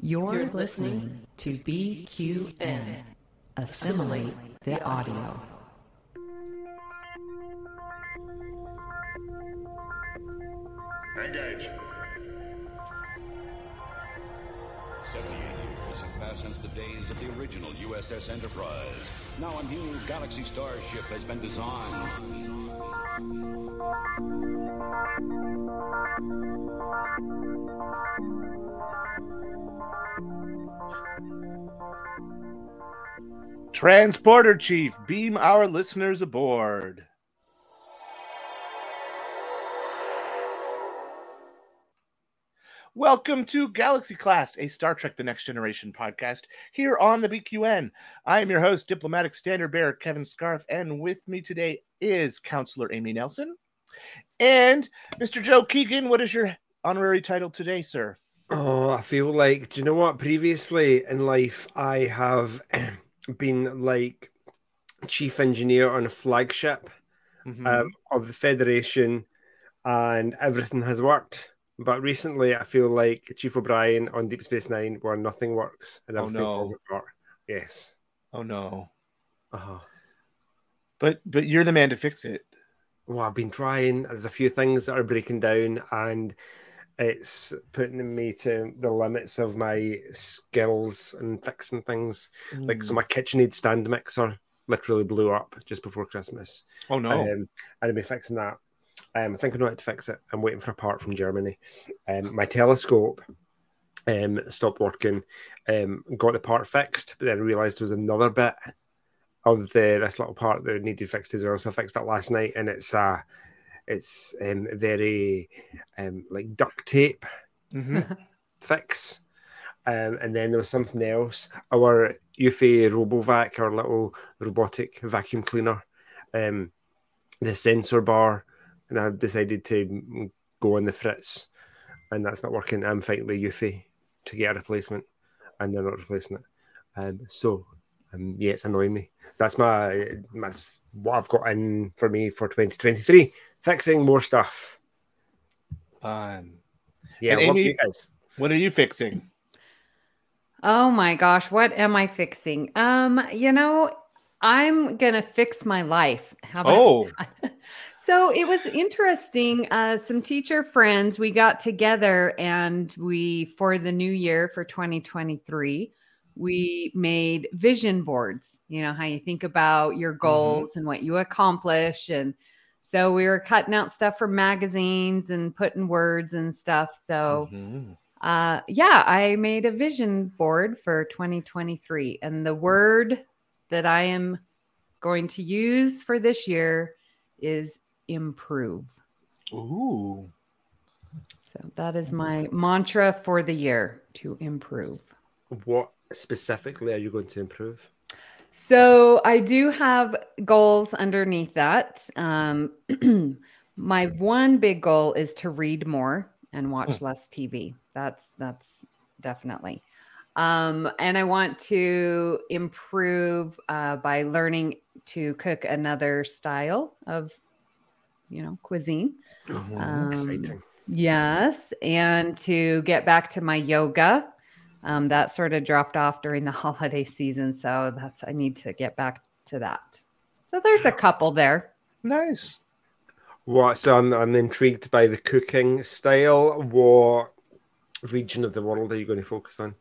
You're listening to BQN. Assimilate the audio. Engage. 78 years have passed since the days of the original USS Enterprise. Now a new Galaxy starship has been designed. Transporter Chief, beam our listeners aboard. Welcome to Galaxy Class, a Star Trek The Next Generation podcast here on the BQN. I am your host, Diplomatic Standard Bearer Kevin Scarf, and with me today is Counselor Amy Nelson and Mr. Joe Keegan. What is your honorary title today, sir? Oh, I feel like, do you know what? Previously in life, I have been like chief engineer on a flagship Mhm. um, of the Federation, and everything has worked. But recently, I feel like Chief O'Brien on Deep Space Nine, where nothing works and Oh, everything no. falls apart. Yes. oh no. Uh-huh. But but you're the man to fix it. Well, I've been trying. There's a few things that are breaking down, and it's putting me to the limits of my skills and fixing things. Like, so my KitchenAid stand mixer literally blew up just before Christmas. Oh no. Um, and I've be fixing that. Um, I think I know how to fix it. I'm waiting for a part from Germany. Um, my telescope um, stopped working. Um, got the part fixed, but then realised there was another bit of the this little part that needed fixed as well. So I fixed that last night, and it's uh it's um, very um, like duct tape Mhm. fix. Um, and then there was something else. Our Eufy RoboVac, our little robotic vacuum cleaner, um, the sensor bar, and I decided to go on the Fritz, and that's not working. I'm fighting with Eufy to get a replacement, and they're not replacing it. Um, so, um, yeah, it's annoying me. So that's my that's what I've got in for me for 2023. Fixing more stuff. Fun. Yeah, And what Amy- you guys? What are you fixing? Oh my gosh, what am I fixing? Um, you know, I'm gonna fix my life. How about Oh, so it was interesting. Uh, some teacher friends, we got together and we, for the new year for 2023, we made vision boards. You know, how you think about your goals and what you accomplish. And so we were cutting out stuff from magazines and putting words and stuff. So, Mhm. uh, yeah, I made a vision board for 2023. And the word that I am going to use for this year is improve. Ooh. So that is my mantra for the year to improve. What specifically are you going to improve? So I do have goals underneath that. Um, my one big goal is to read more and watch less TV. That's that's definitely. Um, and I want to improve uh, by learning to cook another style of, you know, cuisine. Mhm. Um, Exciting. Yes, and to get back to my yoga. Um, that sort of dropped off during the holiday season, so that's I need to get back to that. So there's a couple there. Nice. What? So I'm, I'm intrigued by the cooking style. What region of the world are you going to focus on?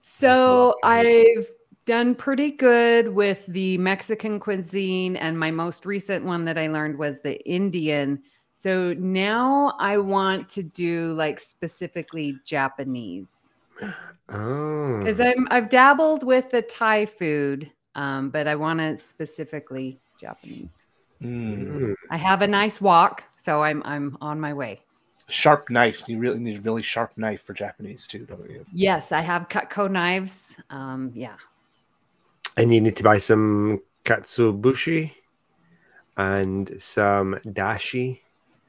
So I've done pretty good with the Mexican cuisine, and my most recent one that I learned was the Indian. So now I want to do like specifically Japanese. Oh, because I'm I've dabbled with the Thai food, um, but I want to specifically Japanese. Mm. Mm. I have a nice wok, so I'm I'm on my way. Sharp knife. You really need a really sharp knife for Japanese too, don't you? Yes, I have Cutco knives. Um, yeah, and you need to buy some katsuobushi and some dashi,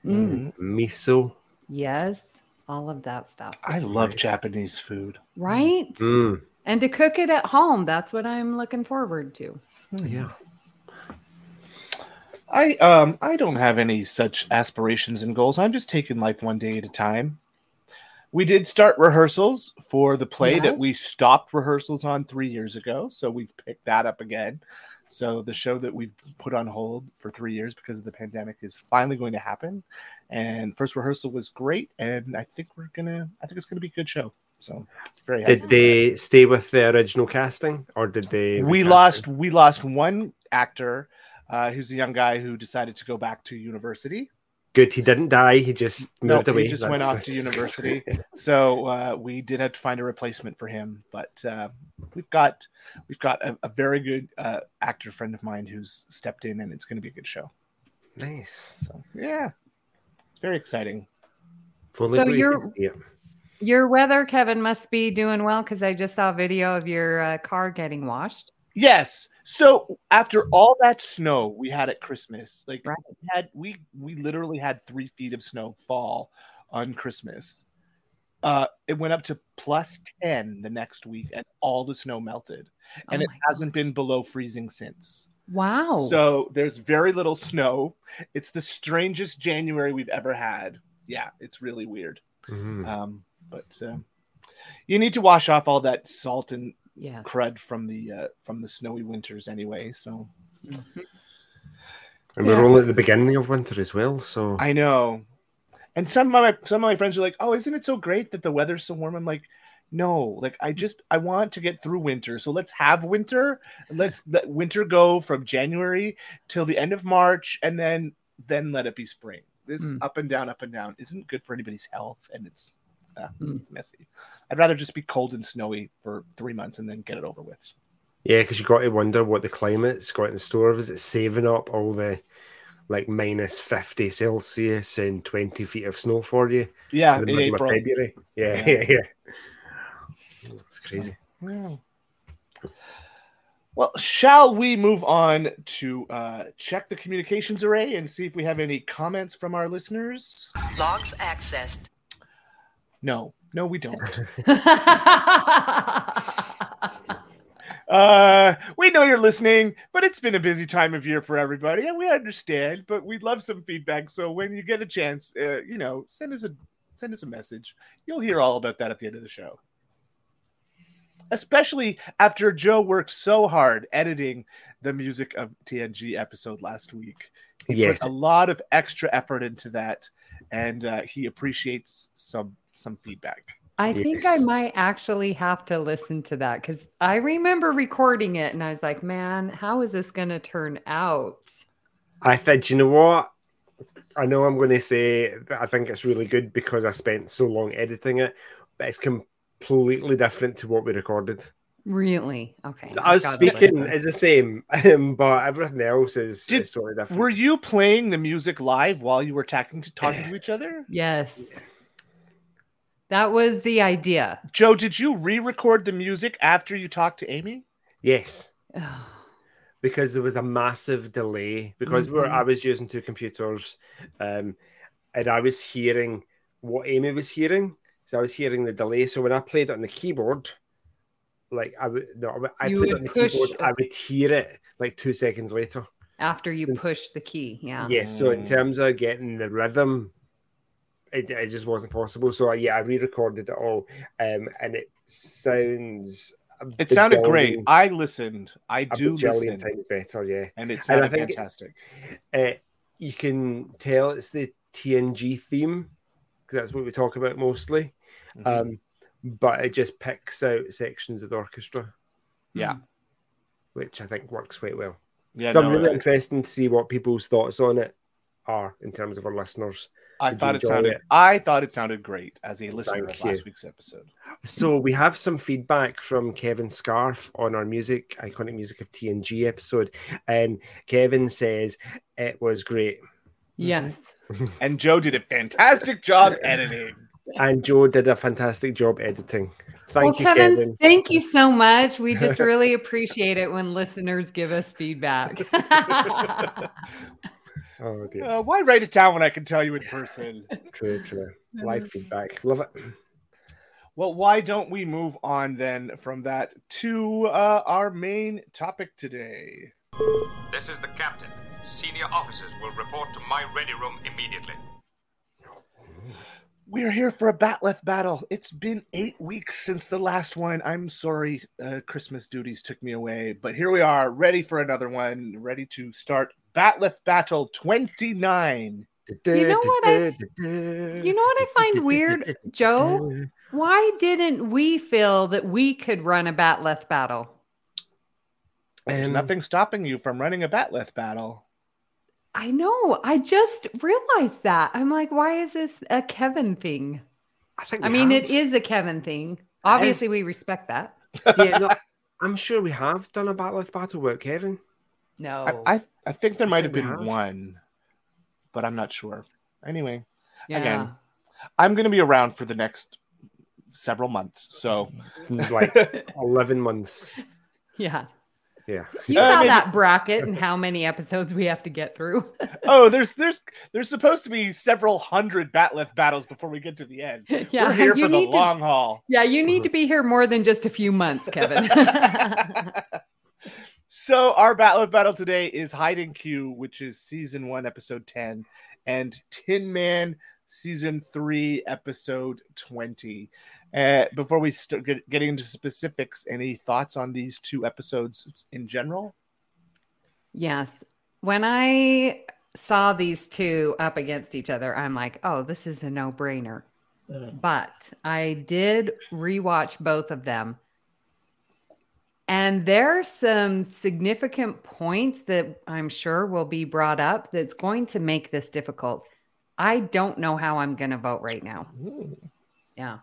Mm, miso. yes, all of that stuff. I love Nice. Japanese food. Right, Mm. and to cook it at home. That's what I'm looking forward to. Yeah. I um I don't have any such aspirations and goals. I'm just taking life one day at a time. We did start rehearsals for the play that we stopped rehearsals on three years ago. So we've picked that up again. So the show that we've put on hold for three years because of the pandemic is finally going to happen. And first rehearsal was great, and I think we're gonna. I think it's gonna be a good show. So very happy. Did they stay with the original casting, or did they? we lost we lost one actor uh, who's a young guy who decided to go back to university. Good. He didn't die. He just No, moved away. he just went off to university. So uh, we did have to find a replacement for him, but uh, we've got we've got a, a very good uh, actor friend of mine who's stepped in, and it's going to be a good show. nice. So yeah, very exciting. If only So we you're- could see it. Your weather, Kevin, must be doing well because I just saw a video of your uh, car getting washed. Yes. So after all that snow we had at Christmas, like Right. we had we we literally had three feet of snow fall on Christmas. Uh, it went up to plus ten the next week, and all the snow melted, and Oh it hasn't been below freezing since. Wow. So there's very little snow. It's the strangest January we've ever had. Yeah, it's really weird. Mhm. Um, but uh, you need to wash off all that salt and yes. crud from the uh, from the snowy winters anyway. So And we're Yeah. only at the beginning of winter as well, so I know. And some of my some of my friends are like, "Oh, isn't it so great that the weather's so warm?" I'm like, "No, like I just I want to get through winter. So let's have winter. Let's let winter go from January till the end of March, and then then let it be spring. This Mm. up and down, up and down isn't good for anybody's health, and it's uh, Mm. messy. I'd rather just be cold and snowy for three months and then get it over with. yeah, because you got to wonder what the climate's got in store. Is it saving up all the like minus fifty Celsius and twenty feet of snow for you Yeah, in in of April. February? Yeah, Yeah. yeah, yeah. It's crazy. Yeah. Well, shall we move on to uh, check the communications array and see if we have any comments from our listeners? Logs accessed. No, no, we don't. Uh, we know you're listening, but it's been a busy time of year for everybody, and we understand. But we'd love some feedback. So when you get a chance, uh, you know, send us a send us a message. You'll hear all about that at the end of the show. Especially after Joe worked so hard editing the music of TNG episode last week. He Yes. put a lot of extra effort into that, and uh, he appreciates some some feedback. I think I might actually have to listen to that because I remember recording it and I was like, man, how is this going to turn out? I said, you know what? I know I'm going to say that I think it's really good because I spent so long editing it, but it's completely different to what we recorded. Really? Okay. Us I've speaking listen. is the same, um, but everything else is, Did- is totally different. Were you playing the music live while you were talking to talking to each other? Yes. That was the idea. Joe, did you re-record the music after you talked to Amy? Yes, because there was a massive delay because we were, Mhm. I was using two computers, um, and I was hearing what Amy was hearing. So I was hearing the delay. So when I played it on the keyboard, like I would, no, I You played it would on the keyboard, it. I would hear it like two seconds later. After you So- push the key. Yeah. Yes. So in terms of getting the rhythm, it, it just wasn't possible. So I, yeah, I re-recorded it all, um, and it sounds. It sounded great. I listened. I do bajillion listen, times better. Yeah. and it I sounded think it- fantastic. uh, you can tell it's the TNG theme because that's what we talk about mostly. Mhm. Um, but it just picks out sections of the orchestra, yeah, which I think works quite well. yeah. so no, I'm really I- interested to see what people's thoughts on it are in terms of our listeners. I Did thought it sounded. it? I thought it sounded great as a listener Thank of last you. week's episode. So we have some feedback from Kevin Scarf on our music, iconic music of TNG episode, and Kevin says it was great. Yes. And Joe did a fantastic job editing. And Joe did a fantastic job editing. Thank well, you, Kevin, Kevin. thank you so much. We just really appreciate it when listeners give us feedback. Oh dear. Uh, why write it down when I can tell you in person? True, true. Live feedback. Love it. Well, why don't we move on then from that to uh, our main topic today? This is the captain. Senior officers will report to my ready room immediately. We're here for a Batleth battle. It's been eight weeks since the last one. I'm sorry, uh, Christmas duties took me away, but here we are, ready for another one, ready to start Batleth Battle 29. You know what I- You know what I find weird, Joe? Why didn't we feel that we could run a Batleth battle? There's Um, nothing stopping you from running a Batleth battle. I know. I just realized that. I'm like, why is this a Kevin thing? I think I we mean, have. it is a Kevin thing. Obviously, we respect that. yeah, no, I'm sure we have done a battle Batleth battle with Kevin. No. I, I, I think there might have think we been have. one, but I'm not sure. Anyway, yeah. again. I'm going to be around for the next several months. So, Like 11 months. Yeah. Yeah. You Uh, saw maybe- that bracket and how many episodes we have to get through. oh, there's there's there's supposed to be several hundred Batleth battles before we get to the end. yeah. We're here you for the need to- long haul. Yeah, you need to be here more than just a few months, Kevin. So our battle of battle today is Hide and Q, which is season one, episode 10, and Tin Man season three, episode 20. Uh, before we start get, getting into specifics, any thoughts on these two episodes in general? yes. When I saw these two up against each other, I'm like, oh, this is a no brainer. But I did rewatch both of them. And there's some significant points that I'm sure will be brought up that's going to make this difficult. I don't know how I'm going to vote right now. Yeah.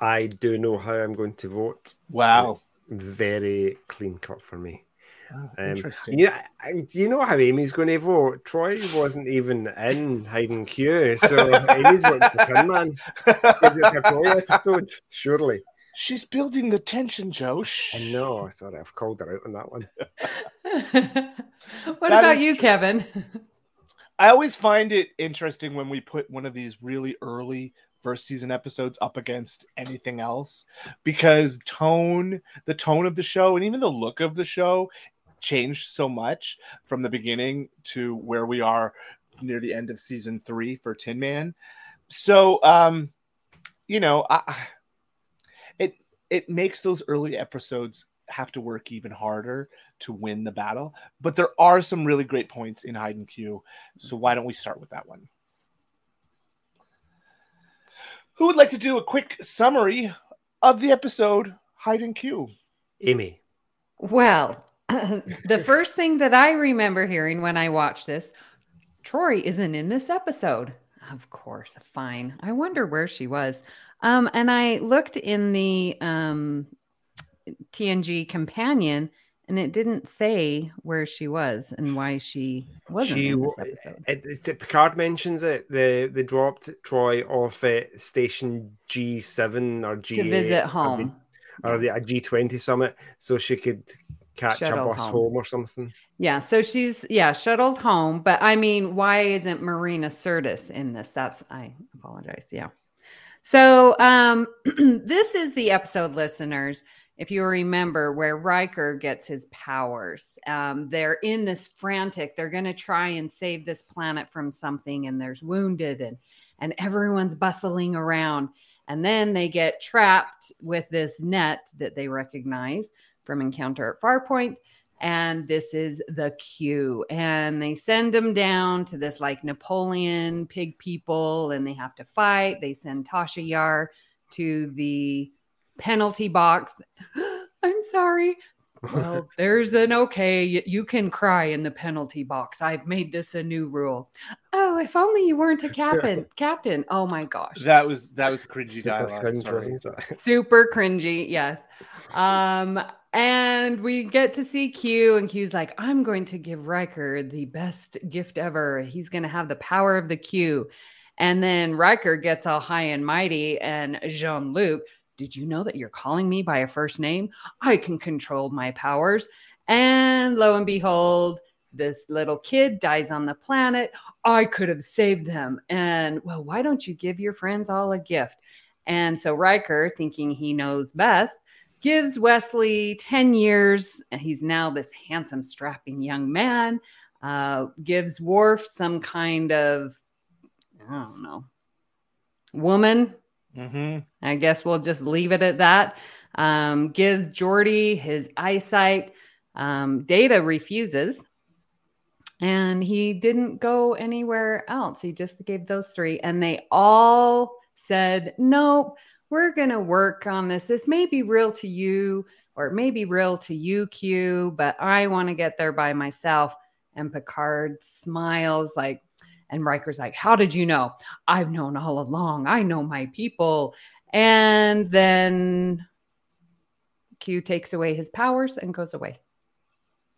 I do know how I'm going to vote. Wow. It's very clean cut for me. Oh, Um, interesting. Yeah, I- do you know how Amy's going to vote? Troi wasn't even in Hide and Q, so Amy's voting for Tin Man. Is it a Troi episode? Surely. She's building the tension, Joe. Shh. I know. Sorry, I've called her out on that one. what That about you, true. Kevin? I always find it interesting when we put one of these really early first season episodes up against anything else because tone, the tone of the show, and even the look of the show changed so much from the beginning to where we are near the end of season three for Tin Man. So, um, you know, I, it it makes those early episodes have to work even harder to win the battle. But there are some really great points in Hide and Q. So why don't we start with that one? Who would like to do a quick summary of the episode Hide and Q? Amy. Well, the first thing that I remember hearing when I watched this, Troi isn't in this episode. Of course, fine. I wonder where she was. Um, and I looked in the um, TNG companion, and it didn't say where she was and why she wasn't She in this episode. It, it, Picard mentions it. They they dropped Troi off at station G seven or G To visit home. or the G twenty summit, so she could catch Shuttle a bus home. home. or something. Yeah, so she's yeah shuttled home, but I mean, why isn't Marina Sirtis in this? That's I apologize. Yeah. So um, this is the episode, listeners. If you remember, where Riker gets his powers, um, they're in this frantic. They're going to try and save this planet from something, and there's wounded, and and everyone's bustling around, and then they get trapped with this net that they recognize from Encounter at Farpoint and this is the Q. And they send them down to this like Napoleon pig people, and they have to fight. They send Tasha Yar to the penalty box. I'm sorry. Well, there's an okay. You can cry in the penalty box. I've made this a new rule. Oh, if only you weren't a captain. captain. Oh my gosh That was that was cringy Super dialogue. cringe, sorry. super cringy yes um and we get to see q and q's like i'm going to give riker the best gift ever he's going to have the power of the q and then riker gets all high and mighty and jean-luc did you know that you're calling me by a first name i can control my powers and lo and behold this little kid dies on the planet i could have saved them and well why don't you give your friends all a gift and so Riker, thinking he knows best, gives Wesley 10 years. He's now this handsome, strapping young man. Uh, gives Worf some kind of, I don't know, woman. Mm-hmm. I guess we'll just leave it at that. Um, gives Geordi his eyesight. Um, Data refuses. And he didn't go anywhere else. He just gave those three. And they all said, Nope, we're going to work on this. This may be real to you, or it may be real to you, Q, but I want to get there by myself. And Picard smiles like, and Riker's like, How did you know? I've known all along. I know my people. And then Q takes away his powers and goes away.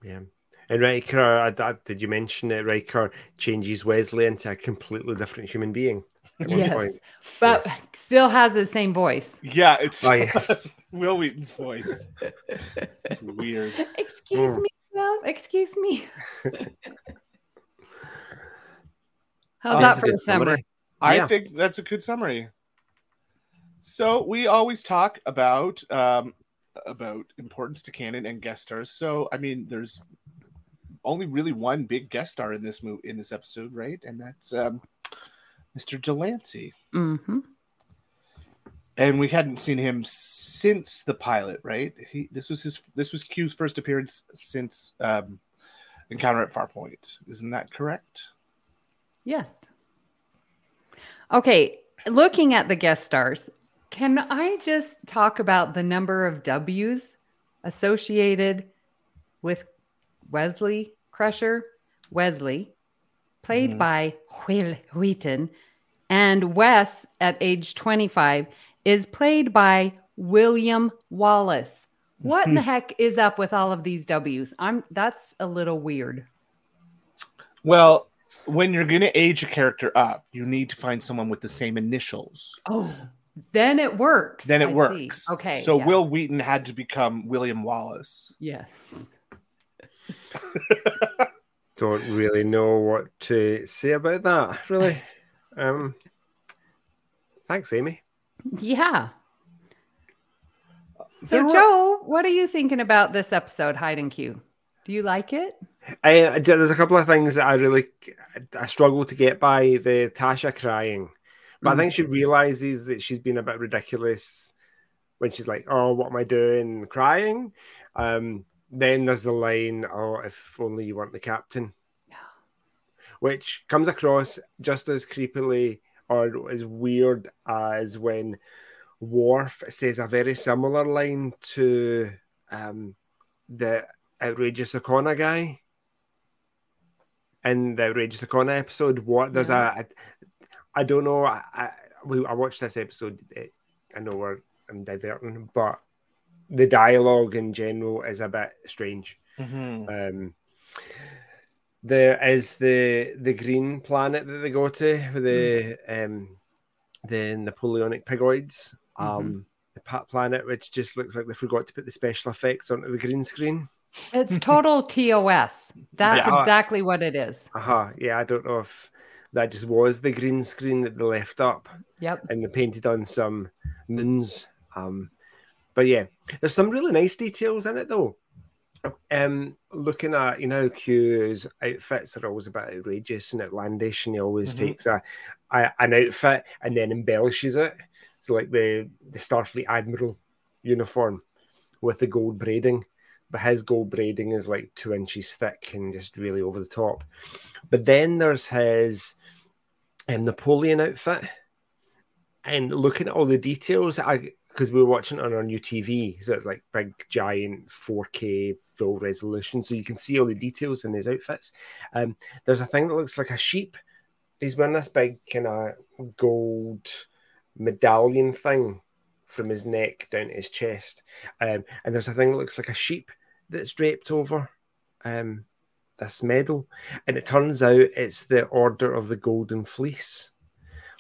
Yeah. And Riker, I, I, did you mention it? Riker changes Wesley into a completely different human being. Yes. point. But Yes. still has the same voice. Yeah, it's Oh, yes. Wil Wheaton's voice. It's weird. Excuse Mm. me, love. Excuse me. How's That's that for good a summary? I Yeah. think that's a good summary. So we always talk about um, about importance to canon and guest stars. So I mean, there's only really one big guest star in this movie in this episode, right? And that's um, Mr. de Lancie. Mm-hmm. And we hadn't seen him since the pilot, right? He this was his this was Q's first appearance since um, Encounter at Farpoint. Isn't that correct? Yes. Okay. Looking at the guest stars, can I just talk about the number of W's associated with Wesley Crusher? Wesley, played Mhm. by Wil Wheaton, and Wes at age 25 is played by William Wallace. What in the heck is up with all of these W's? I'm that's a little weird. Well, when you're going to age a character up, you need to find someone with the same initials. Oh, then it works. Then it I see. works. Okay. So yeah. Wil Wheaton had to become William Wallace. Yeah. Don't really know what to say about that, really. Um, thanks, Amy. Yeah. So, There were- Joe, what are you thinking about this episode, Hide and Q? Do you like it? I, I- there's a couple of things that I really I struggle to get by the Tasha crying, but I Mm. think she realizes that she's been a bit ridiculous when she's like, "Oh, what am I doing? Crying." Um, then there's the line, "Oh, if only you weren't the captain," Yeah. which comes across just as creepily or as weird as when Worf says a very similar line to um, the outrageous Okona guy in the outrageous Okona episode. What there's a, I don't know. I, I we I watched this episode. It, I know we're I'm diverting, but the dialogue in general is a bit strange. Um, there is the the green planet that they go to, with the um, the Napoleonic pigoids. Um, the Pat planet, which just looks like they forgot to put the special effects onto the green screen. It's total TOS. That's Yeah. exactly what it is. Aha, yeah, I don't know if that just was the green screen that they left up Yep. and they painted on some moons. Um, but yeah, there's some really nice details in it though. Um, looking at you know Q's outfits are always a bit outrageous and outlandish, and he always Mhm. takes a, a an outfit and then embellishes it. So like the the Starfleet Admiral uniform with the gold braiding, but his gold braiding is like two inches thick and just really over the top. But then there's his um, Napoleon outfit, and looking at all the details, I because we were watching on our new TV, so it's like big, giant 4K full resolution, so you can see all the details in his outfits. Um, there's a thing that looks like a sheep. He's wearing this big kind of gold medallion thing from his neck down to his chest, um, and there's a thing that looks like a sheep that's draped over um, this medal, and it turns out it's the Order of the Golden Fleece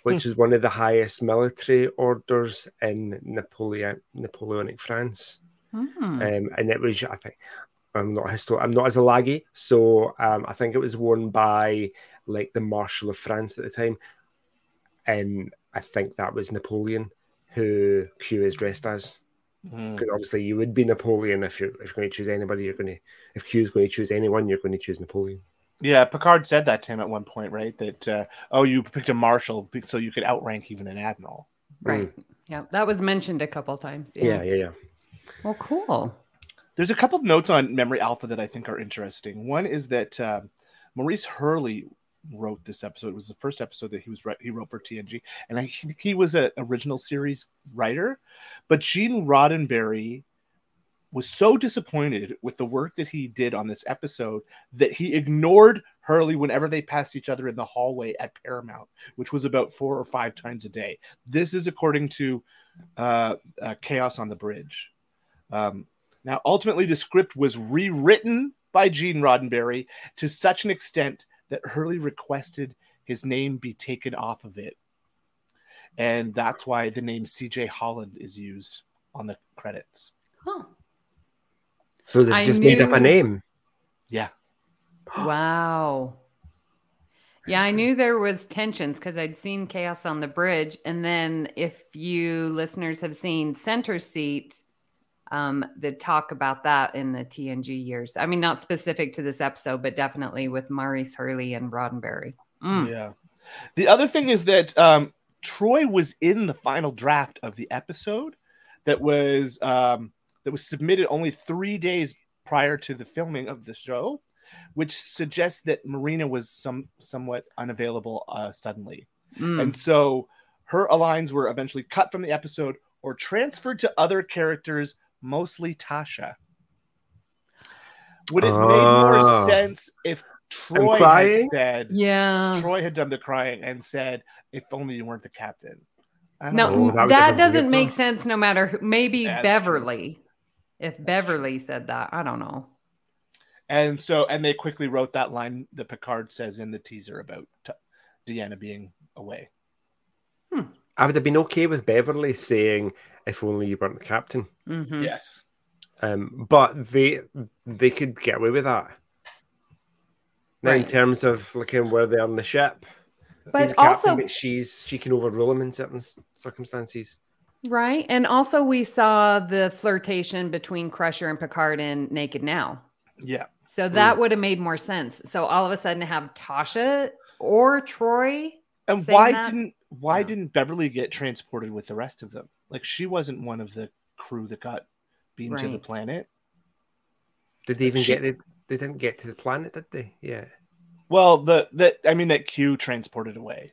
which is one of the highest military orders in Napoleon Napoleonic France. Hmm. Um, and it was, I think, I'm not a histor- I'm not as a laggy, so um, I think it was worn by like the Marshal of France at the time, and I think that was Napoleon who Q is dressed as. Mhm. Because obviously you would be Napoleon if you're if you're going to choose anybody. You're going to if Q is going to choose anyone, you're going to choose Napoleon. Yeah, Picard said that to him at one point, right? That uh, oh, you picked a marshal so you could outrank even an admiral. Right. Yeah, that was mentioned a couple times. Yeah, yeah, yeah. Well, cool. There's a couple of notes on Memory Alpha that I think are interesting. One is that uh, Maurice Hurley wrote this episode. It was the first episode that he was he wrote for TNG, and I think he was an original series writer. But Gene Roddenberry was so disappointed with the work that he did on this episode that he ignored Hurley whenever they passed each other in the hallway at Paramount, which was about four or five times a day. This is according to uh, uh, Chaos on the Bridge. Um, now, ultimately, the script was rewritten by Gene Roddenberry to such an extent that Hurley requested his name be taken off of it. And that's why the name CJ Holland is used on the credits. Huh. So they I just made up a name. Yeah. Wow. Yeah, I knew there was tensions because I'd seen Chaos on the Bridge, and then if you listeners have seen Center Seat, um, the talk about that in the TNG years. I mean, not specific to this episode, but definitely with Maurice Hurley and Roddenberry. Mm. Yeah. The other thing is that um, Troi was in the final draft of the episode that was um, that was submitted only three days prior to the filming of the show, which suggests that Marina was some somewhat unavailable uh, suddenly, Mm. and so her lines were eventually cut from the episode or transferred to other characters, mostly Tasha. Would it make more Ah. sense if Troi had said? Yeah. Troi had done the crying and said, "If only you weren't the captain." No, know. That that, was like a doesn't weird make one. sense no matter who. Maybe That's true. Beverly. If Beverly said that, I don't know. And so, and they quickly wrote that line that Picard says in the teaser about T- Deanna being away. I would have been okay with Beverly saying, "If only you weren't the captain." Mhm. Yes. Um, but they they could get away with that. Now, in terms of looking where they're on the ship, But he's the captain, also, but she's she can overrule him in certain circumstances. right. And also, we saw the flirtation between Crusher and Picard in Naked Now. Yeah. So that would have made more sense. So all of a sudden, have Tasha or Troi. And why that- didn't why No. didn't Beverly get transported with the rest of them? Like she wasn't one of the crew that got beamed to the planet. Did they even She- get the, They didn't get to the planet, did they? Yeah. Well, the that I mean that Q transported away.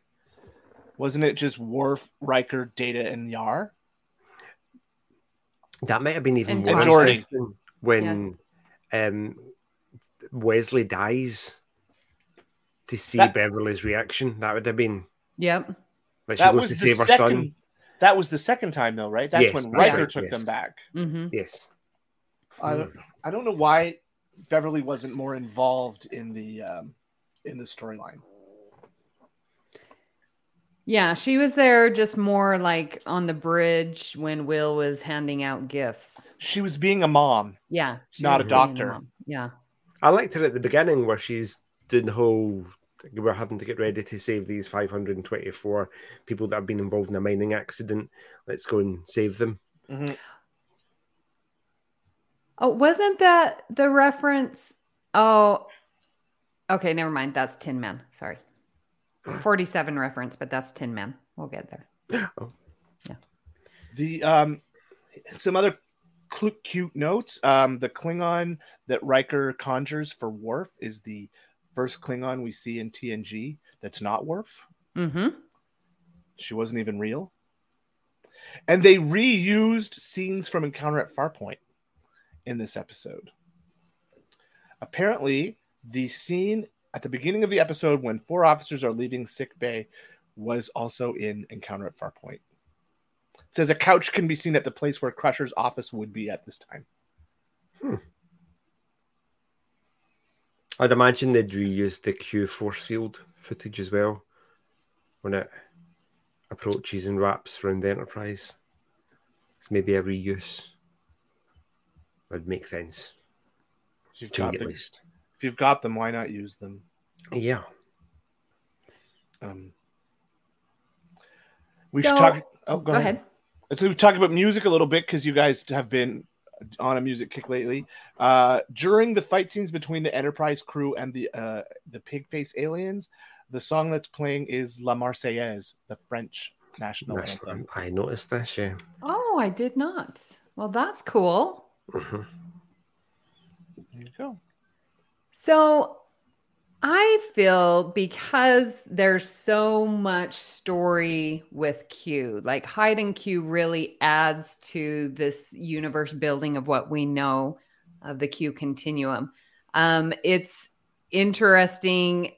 Wasn't it just Worf, Riker, Data, and Yar? That might have been even And worse Geordi. than when um, Wesley dies to see That- Beverly's reaction. That would have been Yep. Like she That goes was to the save her second. son. That was the second time, though, right? That's Yes, when that's Riker right, took yes. them back. hmm Yes. I don't, I don't know why Beverly wasn't more involved in the um, in the storyline. Yeah, she was there just more like on the bridge when Will was handing out gifts. She was being a mom. Yeah. she Not a was being doctor. mom. Yeah. I liked her at the beginning where she's doing the whole we're having to get ready to save these 524 people that have been involved in a mining accident. Let's go and save them. Oh, wasn't that the reference? Oh, okay. Never mind. That's Tin Man. Sorry. 47 reference, but that's Tin Man. We'll get there. Yeah, the um, some other cl- cute notes. Um, the Klingon that Riker conjures for Worf is the first Klingon we see in TNG that's not Worf. Mm-hmm. She wasn't even real. And they reused scenes from Encounter at Farpoint in this episode. Apparently, the scene at the beginning of the episode when four officers are leaving sick bay was also in Encounter at Farpoint. It says a couch can be seen at the place where Crusher's office would be at this time. I'd imagine they'd reuse the Q force field footage as well when it approaches and wraps around the Enterprise. It's maybe a reuse. Would make sense If you've, to got me at them, least. if you've got them, why not use them? Yeah. Um, we So- should talk. Oh, Go, ahead. So we talk about music a little bit because you guys have been on a music kick lately. Uh, during the fight scenes between the Enterprise crew and the uh, the pig face aliens, the song that's playing is La Marseillaise, the French national National- anthem. I noticed this, yeah. Oh, I did not. Well, that's cool. Mhm. There you go. So I feel because there's so much story with Q, like hide and Q really adds to this universe building of what we know of the Q continuum. Um, it's interesting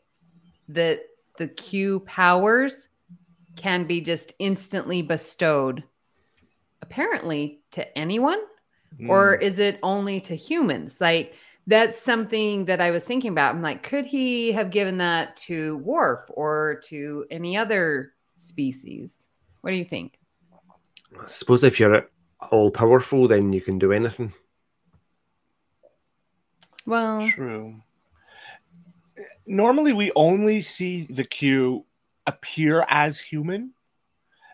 that the Q powers can be just instantly bestowed, apparently to anyone or Mm. is it only to humans like that's something that i was thinking about i'm like could he have given that to Worf or to any other species what do you think I suppose if you're all powerful, then you can do anything. well True. Normally, we only see the Q appear as human,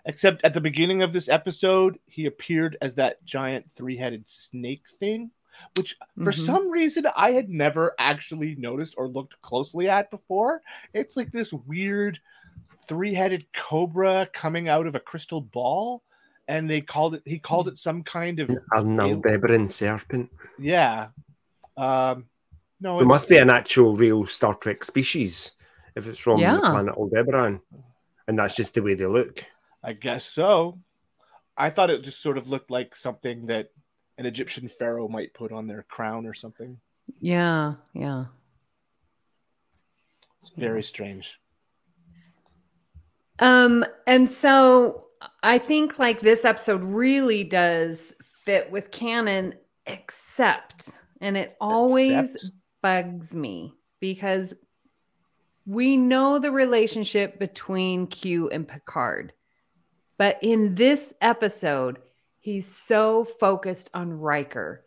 except at the beginning of this episode, he appeared as that giant three headed snake thing, which for Mhm. some reason I had never actually noticed or looked closely at before. It's like this weird three headed cobra coming out of a crystal ball. And they called it, he called it some kind of, An Aldebaran serpent. yeah. Um, no, There it must be an actual real Star Trek species if it's from Yeah. the planet Aldebaran. And that's just the way they look. I guess so. I thought it just sort of looked like something that an Egyptian pharaoh might put on their crown or something. yeah yeah It's very strange. um and so i think like this episode really does fit with canon except and it always Except- bugs me because we know the relationship between Q and Picard. But in this episode, he's so focused on Riker.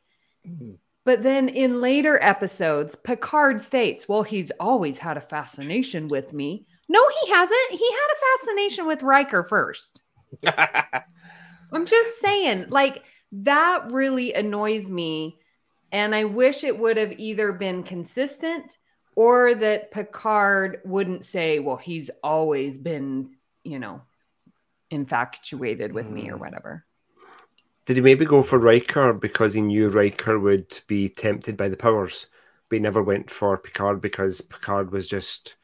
Mhm. But then in later episodes, Picard states, Well, he's always had a fascination with me. No, he hasn't. He had a fascination with Riker first. I'm just saying, like, that really annoys me. And I wish it would have either been consistent or that Picard wouldn't say, well, he's always been, you know, infatuated with me or Mm. whatever. Did he maybe go for Riker because he knew Riker would be tempted by the powers, but he never went for Picard because Picard was just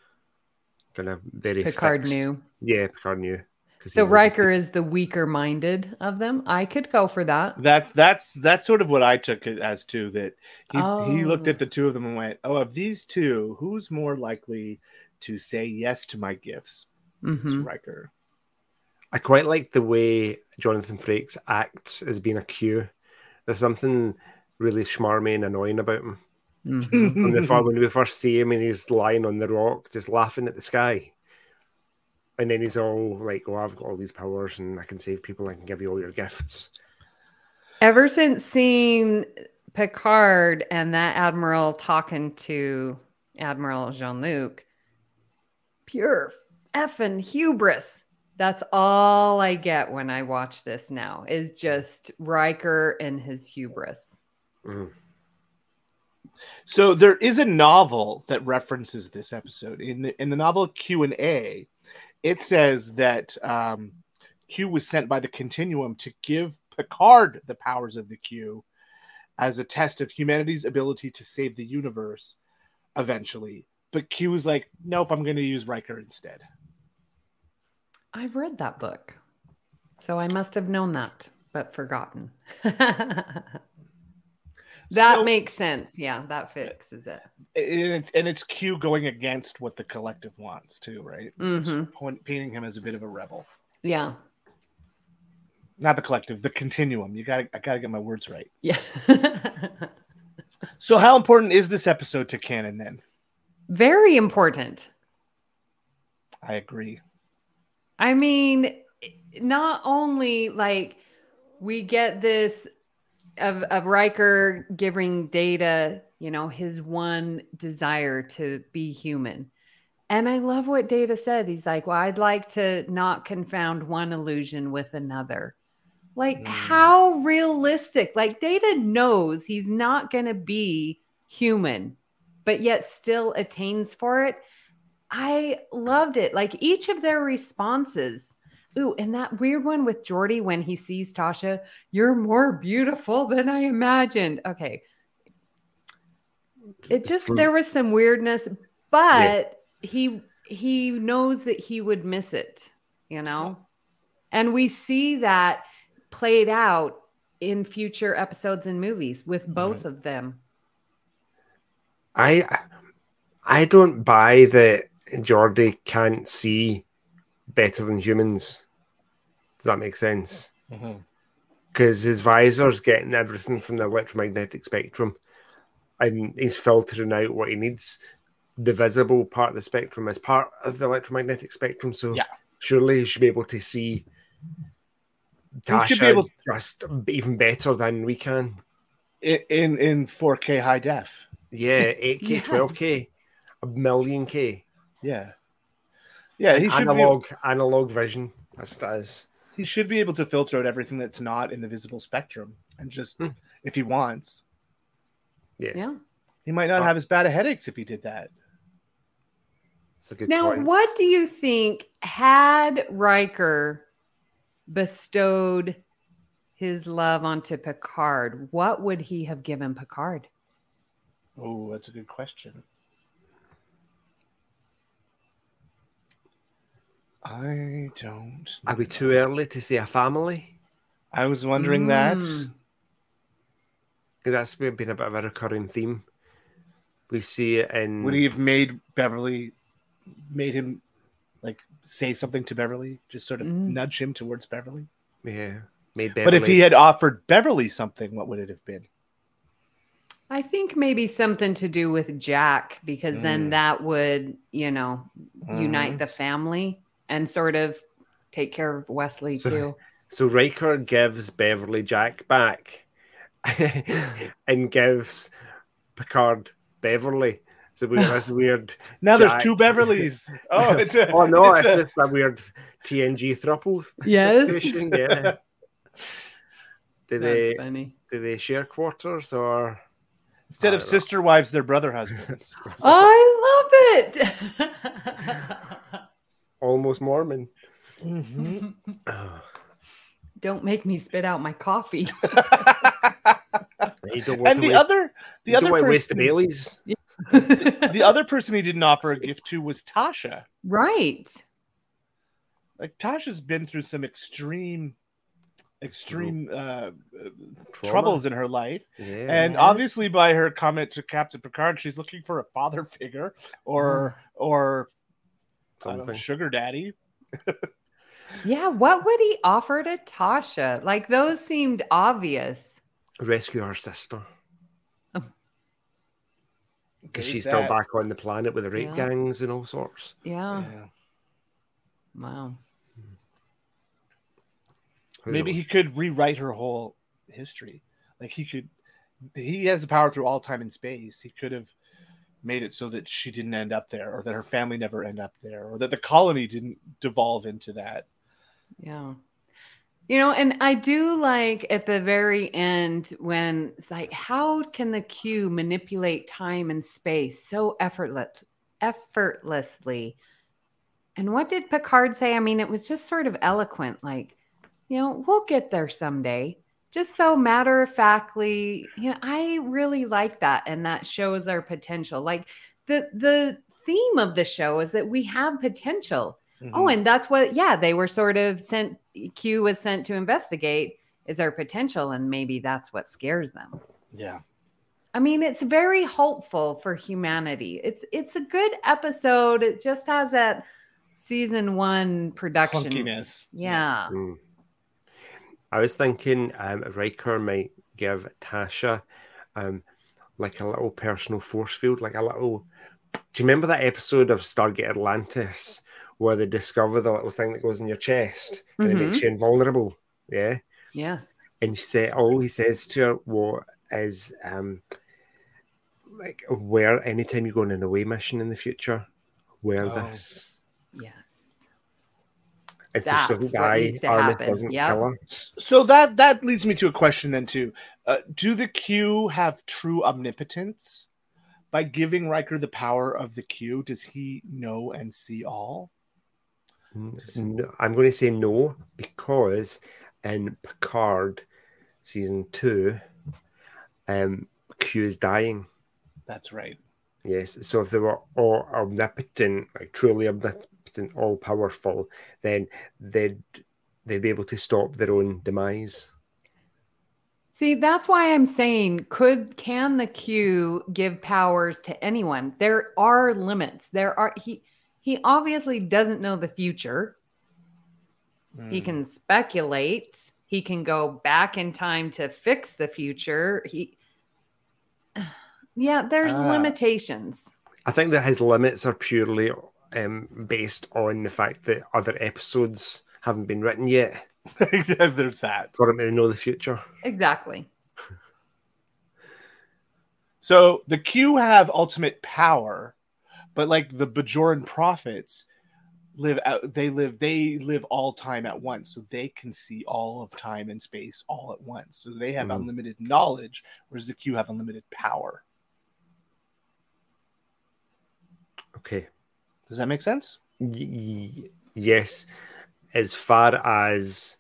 kind of very Picard fixed. knew. Yeah, Picard knew. 'Cause he So was- Riker is the weaker minded of them. I could go for that. that's that's that's sort of what I took it as too. That he he looked Oh. at the two of them and went, "Oh, of these two, who's more likely to say yes to my gifts?" It's Mhm. Riker. I quite like the way Jonathan Frakes acts as being a Q. There's something really schmarmy and annoying about him. Mhm. When, the, fir- when we first see him and he's lying on the rock, just laughing at the sky. And then he's all like, Oh, I've got all these powers and I can save people, I can give you all your gifts. Ever since seeing Picard and that Admiral talking to Admiral Jean Luc, pure effing hubris. That's all I get when I watch this now is just Riker and his hubris. Mm. So there is a novel that references this episode in the, in the novel Q and A. It says that um, Q was sent by the Continuum to give Picard the powers of the Q as a test of humanity's ability to save the universe eventually. But Q was like, "Nope, I'm going to use Riker instead." I've read that book. So I must have known that, but forgotten. that So- makes sense. Yeah, that fixes it. and it's and it's Q going against what the collective wants too, right? Mhm. point, painting him as a bit of a rebel. Yeah. Not the collective, the continuum. You got I got to get my words right. Yeah. So how important is this episode to canon then? Very important. I agree. I mean, not only like we get this of, of Riker giving Data, you know, his one desire to be human. And I love what Data said. He's like, Well, I'd like to not confound one illusion with another. Like, Mm. how realistic? Like, Data knows he's not going to be human, but yet still attains for it. I loved it. Like, each of their responses. Ooh, and that weird one with Geordi when he sees Tasha, you're more beautiful than I imagined. Okay. It just, there was some weirdness, but he, he knows that he would miss it, you know? And we see that played out in future episodes and movies with both of them. I I don't buy that Geordi can't see better than humans. Does that make sense? Mm-hmm. Because his visor's getting everything from the electromagnetic spectrum, and he's filtering out what he needs. The visible part of the spectrum is part of the electromagnetic spectrum, so Yeah. surely he should be able to see He Tasha should be able- just even better than we can. In, in in 4K high def. Yeah, 8K, Yes. 12K, a million K. Yeah. Yeah, he should be analog analog vision. That's what that is. he should be able to filter out everything that's not in the visible spectrum and just Hmm. if he wants. Yeah, Yeah. He might not Uh, have as bad of headaches if he did that. it's a good Now, point. what do you think had Riker bestowed his love onto Picard? What would he have given Picard? Oh, that's a good question. I don't. Are we too early to see a family? I was wondering that. Mm. Because that's been been a bit of a recurring theme. We see it in. Would he have made Beverly, made him like say something to Beverly, just sort of Mm. nudge him towards Beverly? Yeah, made Beverly. But if he had offered Beverly something, what would it have been? I think maybe something to do with Jack, because Mm. then that would, you know, Mm-hmm. unite the family and sort of take care of Wesley So- too. So Riker gives Beverly Jack back, and gives Picard Beverly. So we that's weird. Now there's two Beverlys. Oh, it's a. Oh no, it's it's, a- just a weird TNG thruple. Yes. situation, yeah. Do That's they funny. do they share quarters or? Instead of know. sister wives, they're brother husbands. I love it. Almost Mormon. Mhm. Don't make me spit out my coffee. You don't and the waste, other, the you don't other want to waste the Baileys. the other person he didn't offer a gift to was Tasha. right. Like Tasha's been through some extreme, extreme uh, uh, troubles in her life, Yeah. and obviously by her comment to Captain Picard, she's looking for a father figure or or I don't know, something. sugar daddy. Yeah. What would he offer to Tasha? Like those seemed obvious. Rescue her sister because There's she's still back on the planet with the rape Yeah. gangs and all sorts. Yeah. Yeah. Wow. Who Maybe knows? he could rewrite her whole history. Like he could, he has the power through all time and space. He could have made it so that she didn't end up there, or that her family never end up there, or that the colony didn't devolve into that. Yeah. You know, and I do like at the very end when it's like, how can the Q manipulate time and space so effortless, effortlessly? And what did Picard say? I mean, it was just sort of eloquent, like, you know, we'll get there someday. Just so matter of factly, you know, I really like that, and that shows our potential. Like the the theme of the show is that we have potential. Oh, and that's what, yeah, they were sort of sent, Q was sent to investigate is our potential. And maybe that's what scares them. yeah, I mean, it's very hopeful for humanity. It's, it's a good episode. It just has that season one production. clunkiness. Yeah. Mm. I was thinking um, Riker might give Tasha um, like a little personal force field, like a little. Do you remember that episode of Stargate Atlantis where they discover the little thing that goes in your chest and it makes you invulnerable? Yeah. Yes. And she said, all he says to her what is um, like, where anytime you go on an away mission in the future, wear Oh. this. Yes. It's That's just a what guy needs to happen. doesn't Yep. kill her. So that that leads me to a question then too. Uh, do the Q have true omnipotence? By giving Riker the power of the Q, does he know and see all? No, I'm going to say no because in Picard season two, um, Q is dying. That's right. Yes, so if they were all omnipotent, like truly omnipotent, all powerful, then they'd they'd be able to stop their own demise. See, that's why I'm saying could can the Q give powers to anyone? There are limits. There are he he obviously doesn't know the future. He Hmm. can speculate. He can go back in time to fix the future. He Yeah, there's Ah. limitations. I think that his limits are purely um, based on the fact that other episodes haven't been written yet There's that. for him to know the future. Exactly. So the Q have ultimate power, but like the Bajoran prophets live out they live they live all time at once so they can see all of time and space all at once so they have Mhm. unlimited knowledge whereas the q have unlimited power Okay. does that make sense Y- y- yes, as far as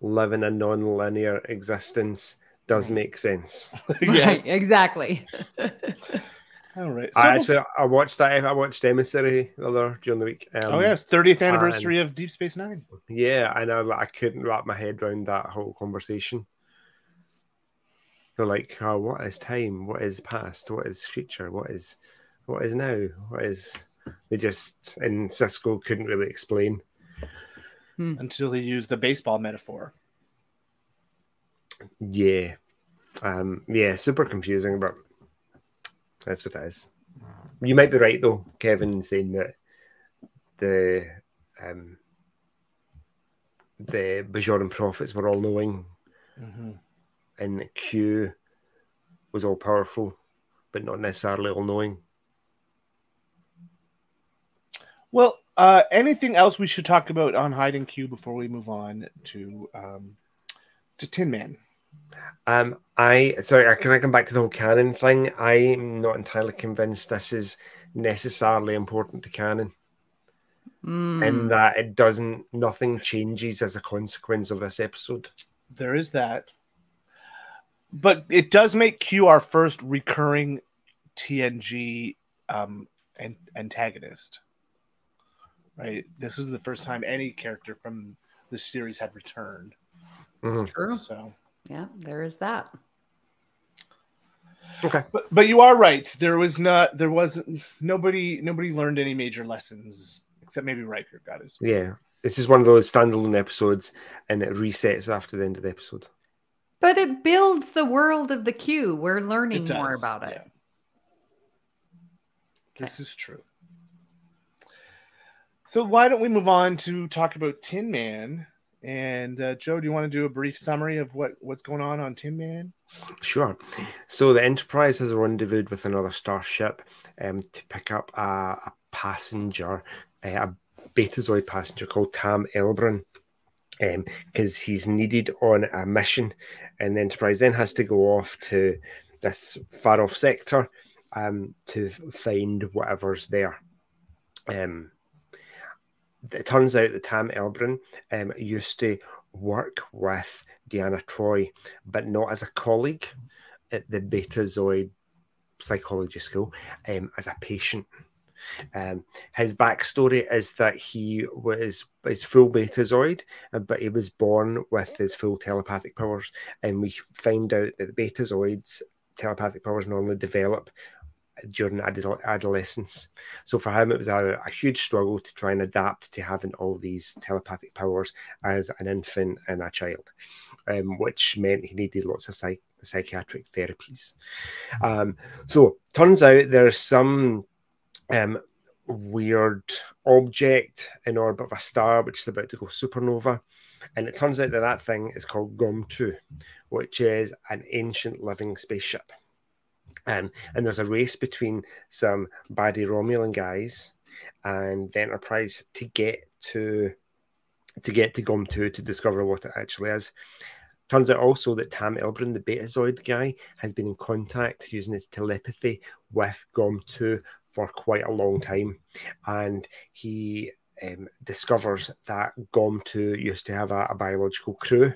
living a non-linear existence does make sense. yes Right, exactly. all right I So actually bef- I watched that. I watched Emissary the other during the week. Um, oh yes 30th anniversary of deep space nine yeah. I know. I couldn't wrap my head around that whole conversation. They're like, oh, what is time? What is past? What is future? What is what is now? What is? They just and Sisko couldn't really explain. until he used the baseball metaphor Yeah, um, yeah, super confusing, but that's what it is. You might be right though, Kevin, saying that the um, the Bajoran prophets were all knowing, and Q was all powerful, but not necessarily all knowing. Well uh anything else we should talk about on hide and q before we move on to um to tin man Um, I sorry, can I come back to the whole canon thing? I'm not entirely convinced this is necessarily important to canon. Mm. in that it doesn't nothing changes as a consequence of this episode. There is that. But it does make Q our first recurring TNG um, an- antagonist. Right? This was the first time any character from the series had returned. Mhm. True. So, Yeah, there is that. Okay. but, but you are right. There was not. There wasn't. Nobody. Nobody learned any major lessons except maybe Riker got his. Yeah. This is one of those standalone episodes and it resets after the end of the episode. But it builds the world of the Q. We're learning more about it. yeah. This is true. So why don't we move on to talk about Tin Man? And uh, Joe, do you want to do a brief summary of what what's going on on Tin Man? Sure. So the Enterprise has rendezvoused with another starship um, to pick up a, a passenger, uh, a Betazoid passenger called Tam Elbrun, because he's needed on a mission, and the Enterprise then has to go off to this far off sector um, to find whatever's there. Um, it turns out that Tam Elbrun um, used to work with Deanna Troi, but not as a colleague at the Betazoid Psychology School, um, as a patient. Um, his backstory is that he was his full Betazoid, uh, but he was born with his full telepathic powers, and we find out that the Betazoids telepathic powers normally develop during adolescence. So for him, it was a, a huge struggle to try and adapt to having all these telepathic powers as an infant and a child, um, which meant he needed lots of psych- psychiatric therapies. Um, so turns out there's some um, weird object in orbit of a star which is about to go supernova. And it turns out that that thing is called Gomtu, which is an ancient living spaceship. Um, and there's a race between some baddie Romulan guys and the Enterprise to get to to get to Gomtu to discover what it actually is. Turns out also that Tam Elbrun, the Betazoid guy, has been in contact using his telepathy with Gomtu for quite a long time. And he um, discovers that Gomtu used to have a, a, biological crew,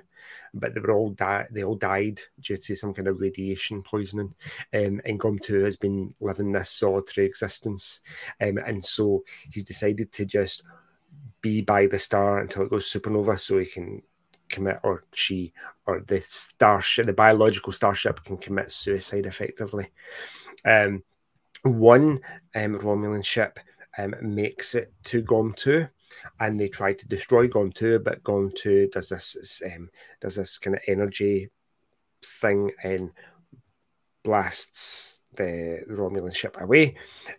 but they were all di- they all died due to some kind of radiation poisoning. Um, and Gomtu has been living this solitary existence. Um, and so he's decided to just be by the star until it goes supernova so he can commit or she or the starship the biological starship can commit suicide effectively um, one um, romulan ship um, makes it to gomtu and they try to destroy 2 but 2 does this um, does this kind of energy thing and blasts the romulan ship away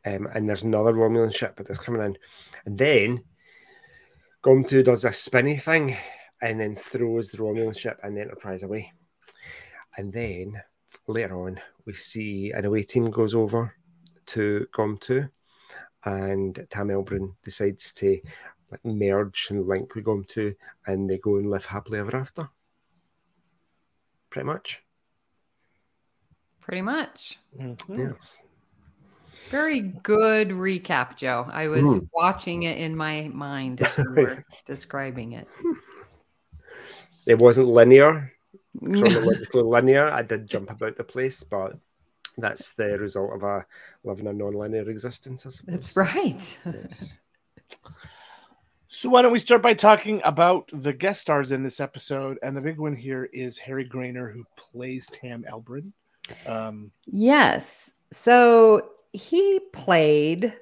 um, and there's another romulan ship that's coming in and then 2 does this spinny thing and then throws the Romulan ship and the Enterprise away. And then later on, we see an away team goes over to Gomtu and Tam Elbrun decides to like, merge and link with Gomtu and they go and live happily ever after. Pretty much. Pretty much. Mm-hmm. Yes. Very good recap, Joe. I was mm. watching it in my mind as you were describing it. It wasn't linear, chronologically linear. I did jump about the place, but that's the result of a living a non-linear existence. That's right. yes. So why don't we start by talking about the guest stars in this episode? And the big one here is Harry Groner, who plays Tam Elbrun. Um, yes. So he played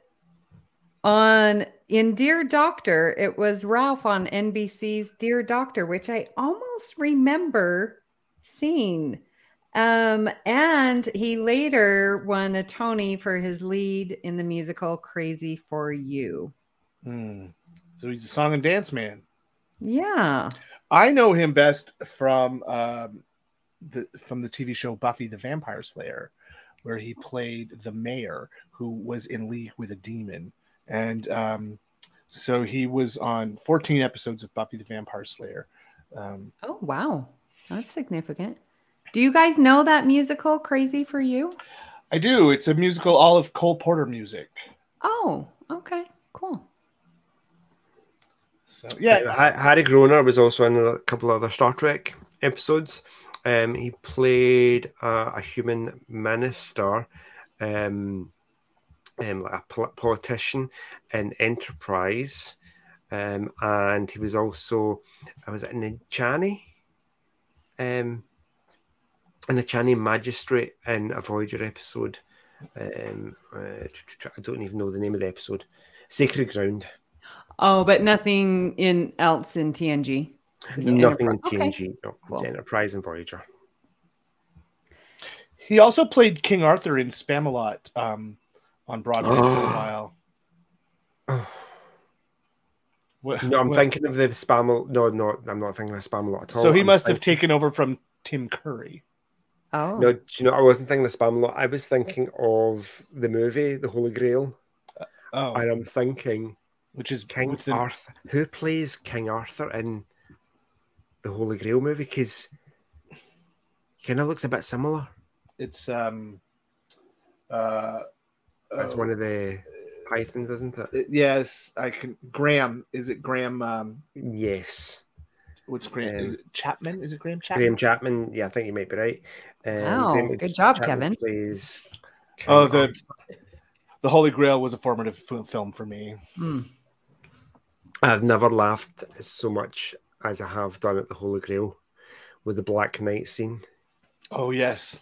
on in Dear Doctor, it was Ralph on NBC's Dear Doctor, which I almost remember seeing. Um, and he later won a Tony for his lead in the musical Crazy for You. Hmm. So he's a song and dance man. Yeah. I know him best from um, the from the TV show Buffy the Vampire Slayer, where he played the mayor who was in league with a demon and um, so he was on 14 episodes of Buffy the Vampire Slayer. Um, oh wow, that's significant. Do you guys know that musical Crazy for You? I do. It's a musical, all of Cole Porter music. Oh, okay, cool. So yeah, uh, Harry Groner was also in a couple of other Star Trek episodes. Um, he played uh, a human minister. Um, um, a politician in Enterprise, um, and he was also I was in Chani, um, in a Chani magistrate in a Voyager episode. Um, uh, I don't even know the name of the episode. Sacred Ground. Oh, but nothing in else in TNG. Nothing in TNG. Okay. No, cool. Enterprise and Voyager. He also played King Arthur in Spamalot. Um, on Broadway for a while. What, no, I'm what? thinking of the spam. No, no, I'm not thinking of Spamalot at all. So he I'm must thinking... have taken over from Tim Curry. Oh no, you know, I wasn't thinking of Spamalot. I was thinking of the movie, The Holy Grail. Uh, oh, and I'm thinking, which is King the... Arthur. Who plays King Arthur in the Holy Grail movie? Because he kind of looks a bit similar. It's um, uh, that's one of the pythons, isn't it? Yes, I can. Graham, is it Graham? Um, yes. What's Graham? Um, is it Chapman? Is it Graham Chapman? Graham Chapman. Yeah, I think you might be right. Um, wow, Graham good job, Chapman Kevin. Plays oh, the the Holy Grail was a formative film for me. Hmm. I've never laughed so much as I have done at the Holy Grail with the Black Knight scene. Oh yes,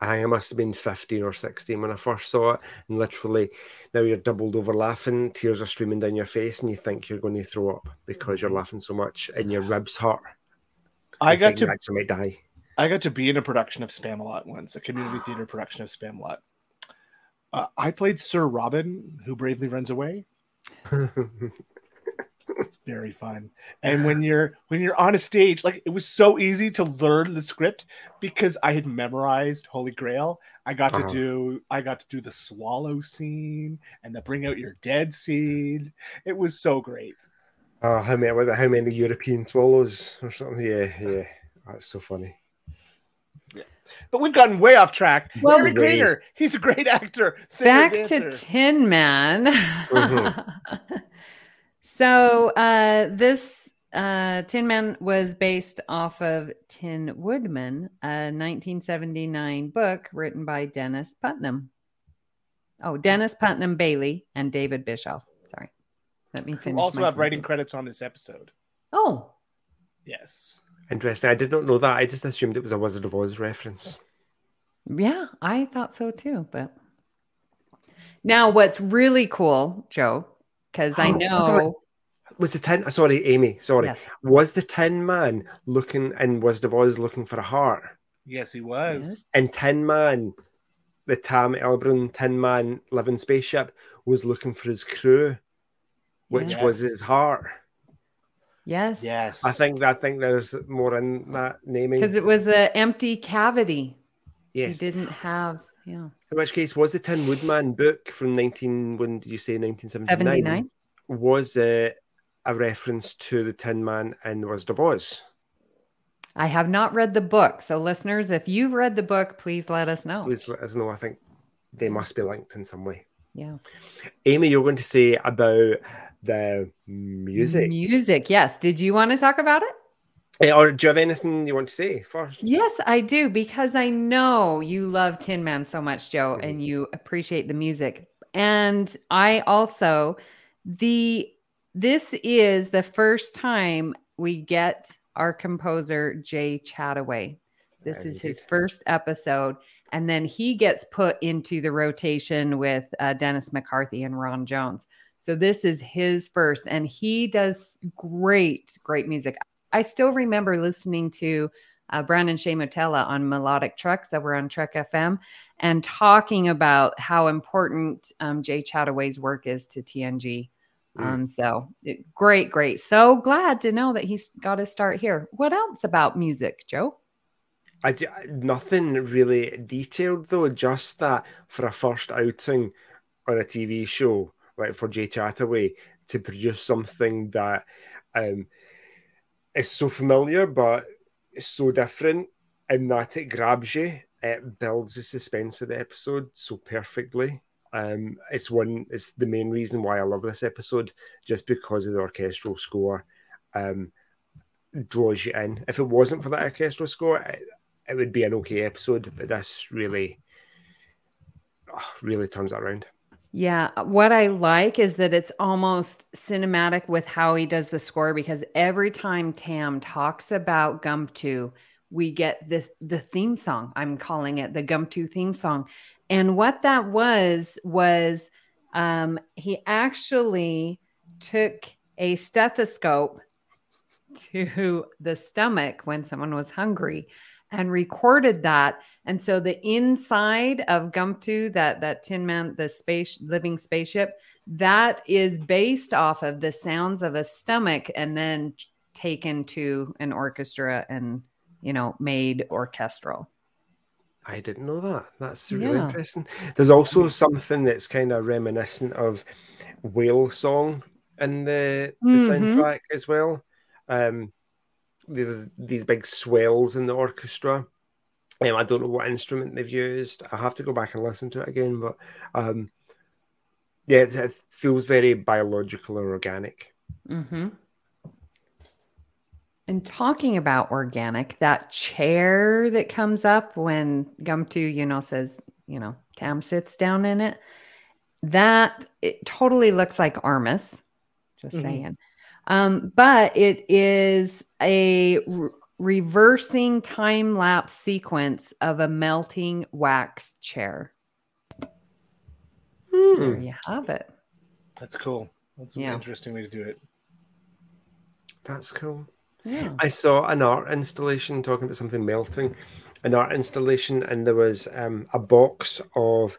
I must have been 15 or 16 when I first saw it. And literally, now you're doubled over laughing, tears are streaming down your face, and you think you're going to throw up because you're laughing so much and your ribs hurt. I got to actually might die. I got to be in a production of Spamalot once, a community theater production of Spamalot. Uh, I played Sir Robin, who bravely runs away. it's very fun and when you're when you're on a stage like it was so easy to learn the script because i had memorized holy grail i got uh-huh. to do i got to do the swallow scene and the bring out your dead scene it was so great Oh, how many? Was it how many European swallows or something? Yeah, yeah. That's so funny. But we've gotten way off track. Well, Gary we- Groner, he's a great actor. singer, Back dancer. to Tin Man. Mhm. so uh, this uh, Tin Man was based off of Tin Woodman, a 1979 book written by Dennis Putnam. Oh, Dennis Putnam Bailey and David Bischoff. Sorry. Let me Who finish. also my have writing sentence. credits on this episode. Oh, Yes. Interesting. I did not know that. I just assumed it was a Wizard of Oz reference. Yeah, I thought so too. But now, what's really cool, Joe, because I know. Was the tin? Sorry, Amy. Sorry. Yes. Was the Tin Man looking in Wizard of Oz looking for a heart? Yes, he was. Yes. And Tin Man, the Tam Elbrun Tin Man living spaceship, was looking for his crew, which Yes. was his heart. Yes. Yes. I think I think there's more in that naming. Because it was an empty cavity. Yes. He didn't have, yeah. In which case, was the Tin Woodman book from 19, when did you say 1979? 79. Was uh, a reference to the Tin Man in The Wizard of Oz? I have not read the book. So, listeners, if you've read the book, please let us know. Please let us know. I think they must be linked in some way. Yeah. Amy, you're going to say about the music. Music. Yes. Did you want to talk about it? Eh, or do you have anything you want to say first? Yes, I do because I know you love Tin Man so much, Joe, Mhm. and you appreciate the music. And I also the this is the first time we get our composer Jay Chattaway. This is his first episode, and then he gets put into the rotation with uh, Dennis McCarthy and Ron Jones. So this is his first, and he does great, great music. I still remember listening to uh, Brandon Shea Mutala on Melodic Treks over on Trek FM and talking about how important um, Jay Chattaway's work is to TNG. Mm. Um, so it- great, great. So glad to know that he's got to start here. What else about music, Joe? I, nothing really detailed though, just that for a first outing on a TV show, like for Jay Chattaway, to produce something that um, is so familiar but is so different in that it grabs you, it builds the suspense of the episode so perfectly. Um, it's one. It's the main reason why I love this episode, just because of the orchestral score. Um, draws you in. If it wasn't for that orchestral score, it, it would be an okay episode. But this really, oh, really turns it around. Yeah, what I like is that it's almost cinematic with how he does the score because every time Tam talks about Gomtu, we get this the theme song. I'm calling it the Gomtu theme song. And what that was was um he actually took a stethoscope to the stomach when someone was hungry and recorded that and so the inside of Gomtu, that that Tin Man, the space living spaceship, that is based off of the sounds of a stomach, and then taken to an orchestra and you know made orchestral. I didn't know that. That's really Yeah. interesting. There's also something that's kind of reminiscent of whale song in the, the Mhm. soundtrack as well. Um, there's these big swells in the orchestra. Um, I don't know what instrument they've used. I have to go back and listen to it again, but um, yeah, it's, it feels very biological or organic. Mm-hmm. And talking about organic, that chair that comes up when Gomtu, you know, says, you know, Tam sits down in it, that it totally looks like Armus. Just Mhm. saying. Um, but it is a re- reversing time lapse sequence of a melting wax chair. There Hmm. you have it. That's cool. That's Yeah. an interesting way to do it. That's cool. Yeah. I saw an art installation talking about something melting, an art installation, and there was um, a box of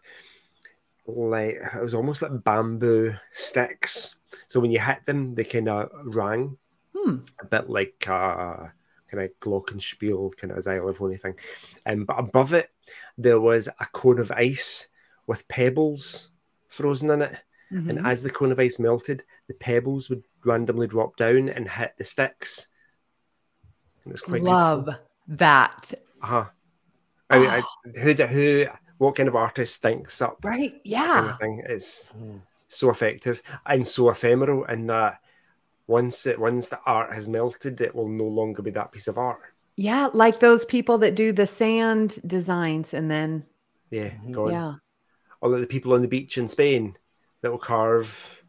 like it was almost like bamboo sticks. So when you hit them, they kind of rang Hmm. a bit like a kind of glockenspiel, kind of xylophone thing. Um, but above it, there was a cone of ice with pebbles frozen in it. Mhm. and as the cone of ice melted, the pebbles would randomly drop down and hit the sticks. It was quite Love that. Uh huh. I, mean, I, who who what kind of artist thinks up Right? kind Yeah. of thing? It's Mm. So effective and so ephemeral in that once it once the art has melted, it will no longer be that piece of art. Yeah. Like those people that do the sand designs and then, Yeah, Mhm. gone. yeah. Or like the people on the beach in Spain that will carve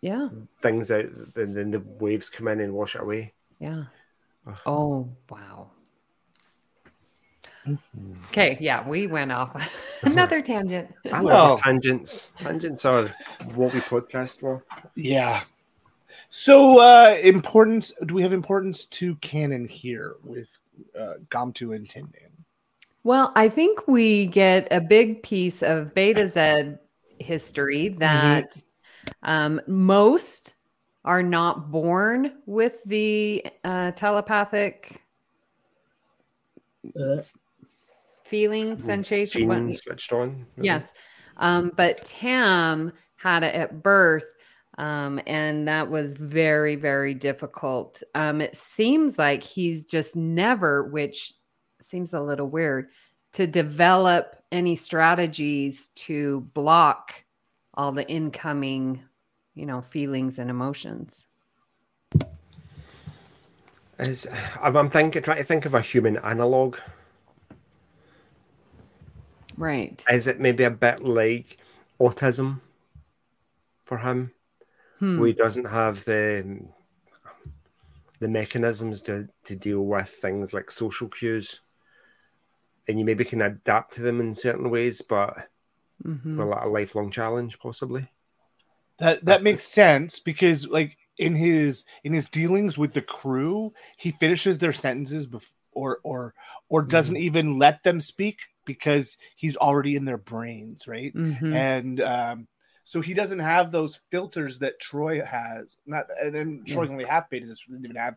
Yeah. things out, and then the waves come in and wash it away. Yeah. Ugh. Oh, wow. Mhm. Okay. Yeah. We went off another tangent. I Well- love tangents. Tangents are what we podcast for. Yeah. So uh importance do we have importance to canon here with uh Gomtu and Tin Man? Well, I think we get a big piece of Betazed history that um, most are not born with the uh, telepathic s- s- feeling, sensation. Gene switched on. maybe? Yes. Um, but Tam had it at birth. Um, and that was very, very difficult. Um, it seems like he's just never, which seems a little weird, to develop any strategies to block all the incoming, you know, feelings and emotions. Is I'm, I'm thinking, trying to think of a human analog. Right. Is it maybe a bit like autism for him? Hmm. where he doesn't have the the mechanisms to, to deal with things like social cues and you maybe can adapt to them in certain ways but Mhm. well a lifelong challenge possibly That that makes sense because like in his in his dealings with the crew, he finishes their sentences before or or or doesn't even let them speak because he's already in their brains, right? Mhm. And um so he doesn't have those filters that Troi has. Not and then Troi's only half beta, so doesn't even have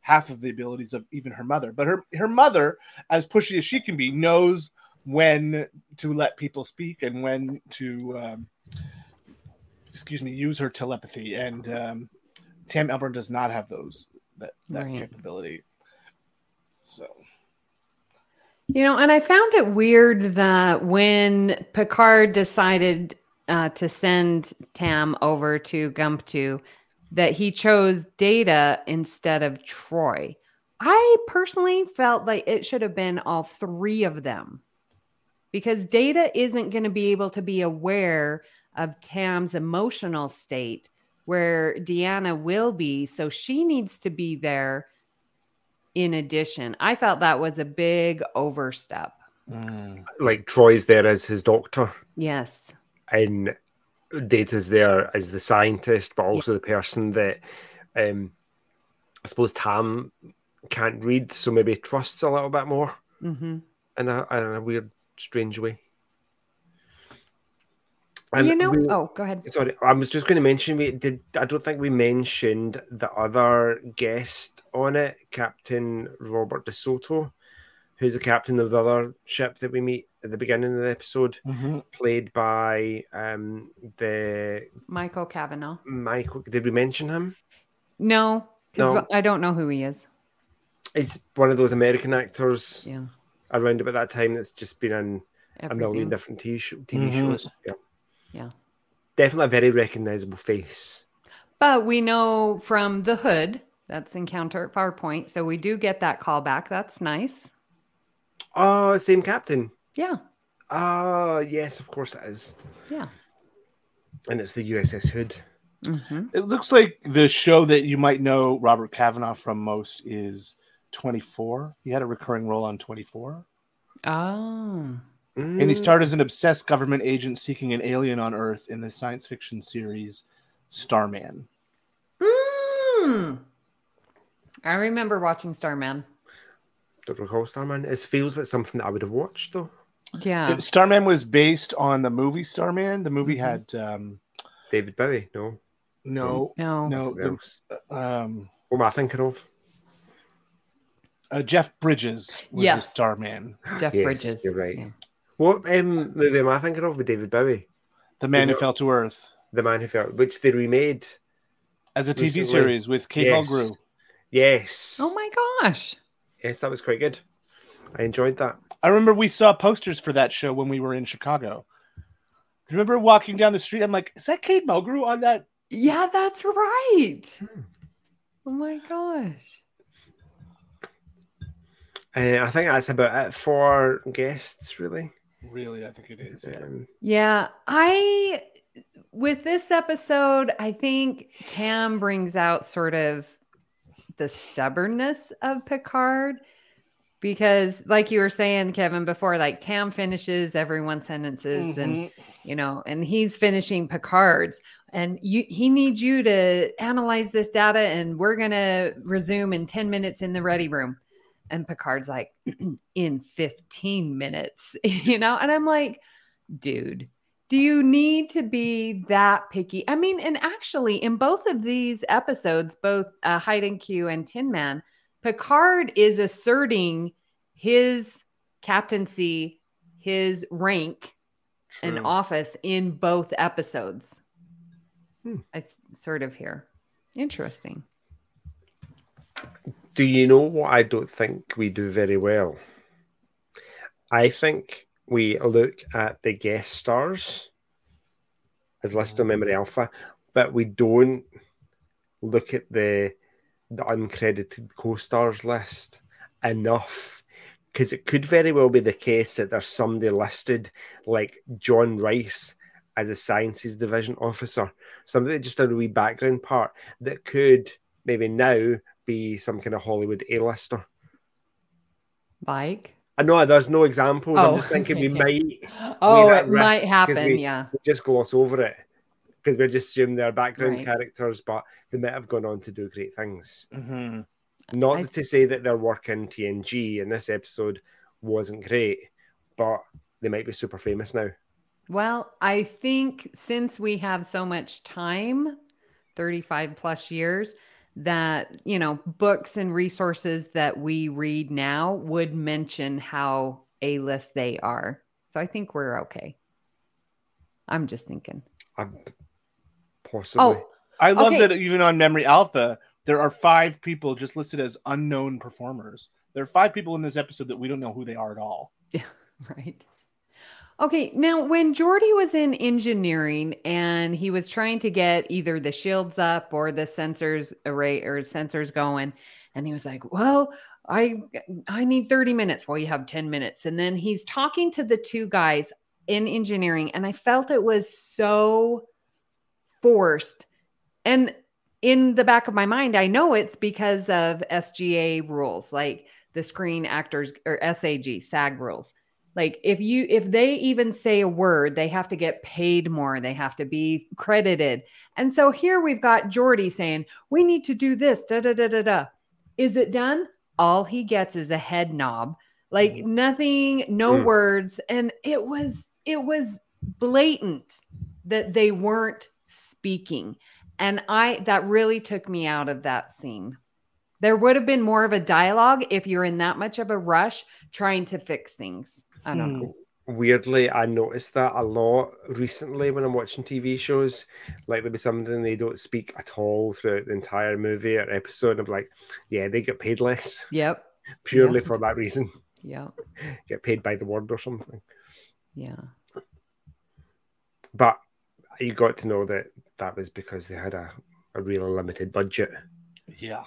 half of the abilities of even her mother. But her her mother, as pushy as she can be, knows when to let people speak and when to um, excuse me use her telepathy. And um, Tam Elbrun does not have those that that Right. capability. So You know, and I found it weird that when Picard decided uh, to send Tam over to Gomtu, that he chose Data instead of Troi. I personally felt like it should have been all three of them because Data isn't going to be able to be aware of Tam's emotional state where Deanna will be. So she needs to be there in addition. I felt that was a big overstep. like troi's there as his doctor Yes. and data's there as the scientist but also the person that um i suppose tam can't read so maybe trusts a little bit more hmm in a, in a weird strange way you know, we- oh, go ahead. Sorry, I was just going to mention we did. I don't think we mentioned the other guest on it, Captain Robert DeSoto, who's the captain of the other ship that we meet at the beginning of the episode, played by um the Michael Cavanaugh. Michael. Did we mention him? No, No. I don't know who he is. He's one of those American actors Yeah. around about that time that's just been in a million different TV, Mhm. shows. Yeah, Yeah. definitely a very recognizable face. But we know from the hood that's Encounter at Farpoint. So we do get that callback. That's nice. Oh, same captain. Yeah. Oh, yes, of course it is. Yeah. And it's the USS Hood. hmm It looks like the show that you might know Robert Cavanaugh from most is 24. He had a recurring role on 24. Oh. And he Mm. starred as an obsessed government agent seeking an alien on Earth in the science fiction series Starman. Mm. I remember watching Starman. Don't recall Starman. It feels like something that I would have watched though. Yeah. Starman was based on the movie Starman. The movie Mhm. had um, David Bowie. No, no, No. no, the- else. um, What am I thinking of? uh, Jeff Bridges was the Yes. Starman, Jeff Yes, Bridges. you're right. Yeah. What um, movie am I thinking of with David Bowie? the man who fell to Earth. The Man Who Fell, which they remade. As a TV Recently. series with Kate Yes. Mulgrew. Yes. Oh my gosh. Yes, that was quite good. I enjoyed that. I remember we saw posters for that show when we were in Chicago. Remember walking down the street? I'm like, is that Kate Mulgrew on that? Yeah, that's right. Oh my gosh. Uh, I think that's about it for guests, really. Really, I think it is. Yeah. Yeah, I with this episode, I think Tam brings out sort of the stubbornness of Picard because like you were saying Kevin before like Tam finishes everyone's sentences and Mhm. you know and he's finishing Picard's and you he needs you to analyze this data and we're going to resume in 10 minutes in the ready room and Picard's like in 15 minutes you know? And I'm like dude do you need to be that picky? I mean and actually in both of these episodes both uh, hide and q and tin man picard is asserting his captaincy his rank and office in both episodes. Hmm. it's sort of here. Interesting Do you know what I don't think we do very well? I think we look at the guest stars as list of mm. Memory Alpha, but we don't look at the the uncredited co-stars list enough. Because it could very well be the case that there's somebody listed like John Rice as a sciences division officer, somebody that just had a wee background part that could maybe now be some kind of Hollywood A-lister. like I know there's no examples. I'm Oh, just thinking we might oh it might happen we- yeah just gloss over it because we just assume they're background Right. characters, but they might have gone on to do great things. Mhm. Not I- to say that their work in TNG in this episode wasn't great, but they might be super famous now. Well, I think since we have so much time, 35 plus years, that, you know, books and resources that we read now would mention how A list they are. So I think we're okay. I'm just thinking. I'm possibly. Oh, I love Okay. that even on Memory Alpha, there are five people just listed as unknown performers. There are five people in this episode that we don't know who they are at all. right. Okay, now when Geordi was in engineering and he was trying to get either the shields up or the sensors array or sensors going, and he was like, "Well, I I need 30 minutes." Well, you have 10 minutes. And then he's talking to the two guys in engineering, and I felt it was so forced. And in the back of my mind, I know it's because of SGA rules, like the Screen Actors or SAG, SAG rules. Like if you if they even say a word, they have to get paid more. They have to be credited. And so here we've got Geordi saying, "We need to do this." Da da da da da. Is it done? All he gets is a head knob. Like nothing, no Mm. words, and it was it was blatant that they weren't speaking. And I that really took me out of that scene. There would have been more of a dialogue if you're in that much of a rush trying to fix things. I don't know. Hmm. Weirdly, I noticed that a lot recently when I'm watching TV shows. Like there'll be something they don't speak at all throughout the entire movie or episode. I'm like, yeah, they get paid less Yep. purely Yeah. for that reason. Yeah. Get paid by the word or something. Yeah. But you got to know that that was because they had a, a really limited budget Yeah.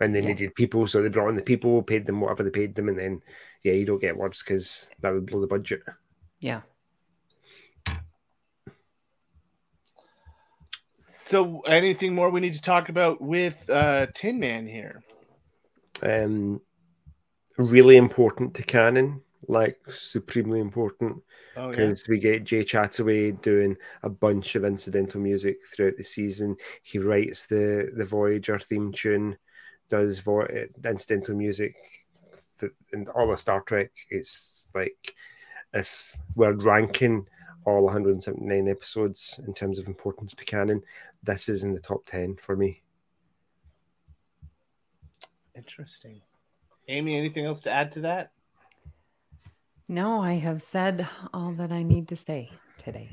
and they Yeah. needed people. So they brought in the people, paid them whatever they paid them, and then, yeah, you don't get words because that would blow the budget. Yeah. So, anything more we need to talk about with uh, Tin Man here? Um, really important to canon, like supremely important. Oh, yeah. because we get Jay Chattaway doing a bunch of incidental music throughout the season. He writes the the Voyager theme tune, does vo- incidental music, th- and all of Star Trek. It's like if we're ranking all 179 episodes in terms of importance to canon, this is in the top 10 for me. Interesting. Amy, anything else to add to that? No, I have said all that I need to say today.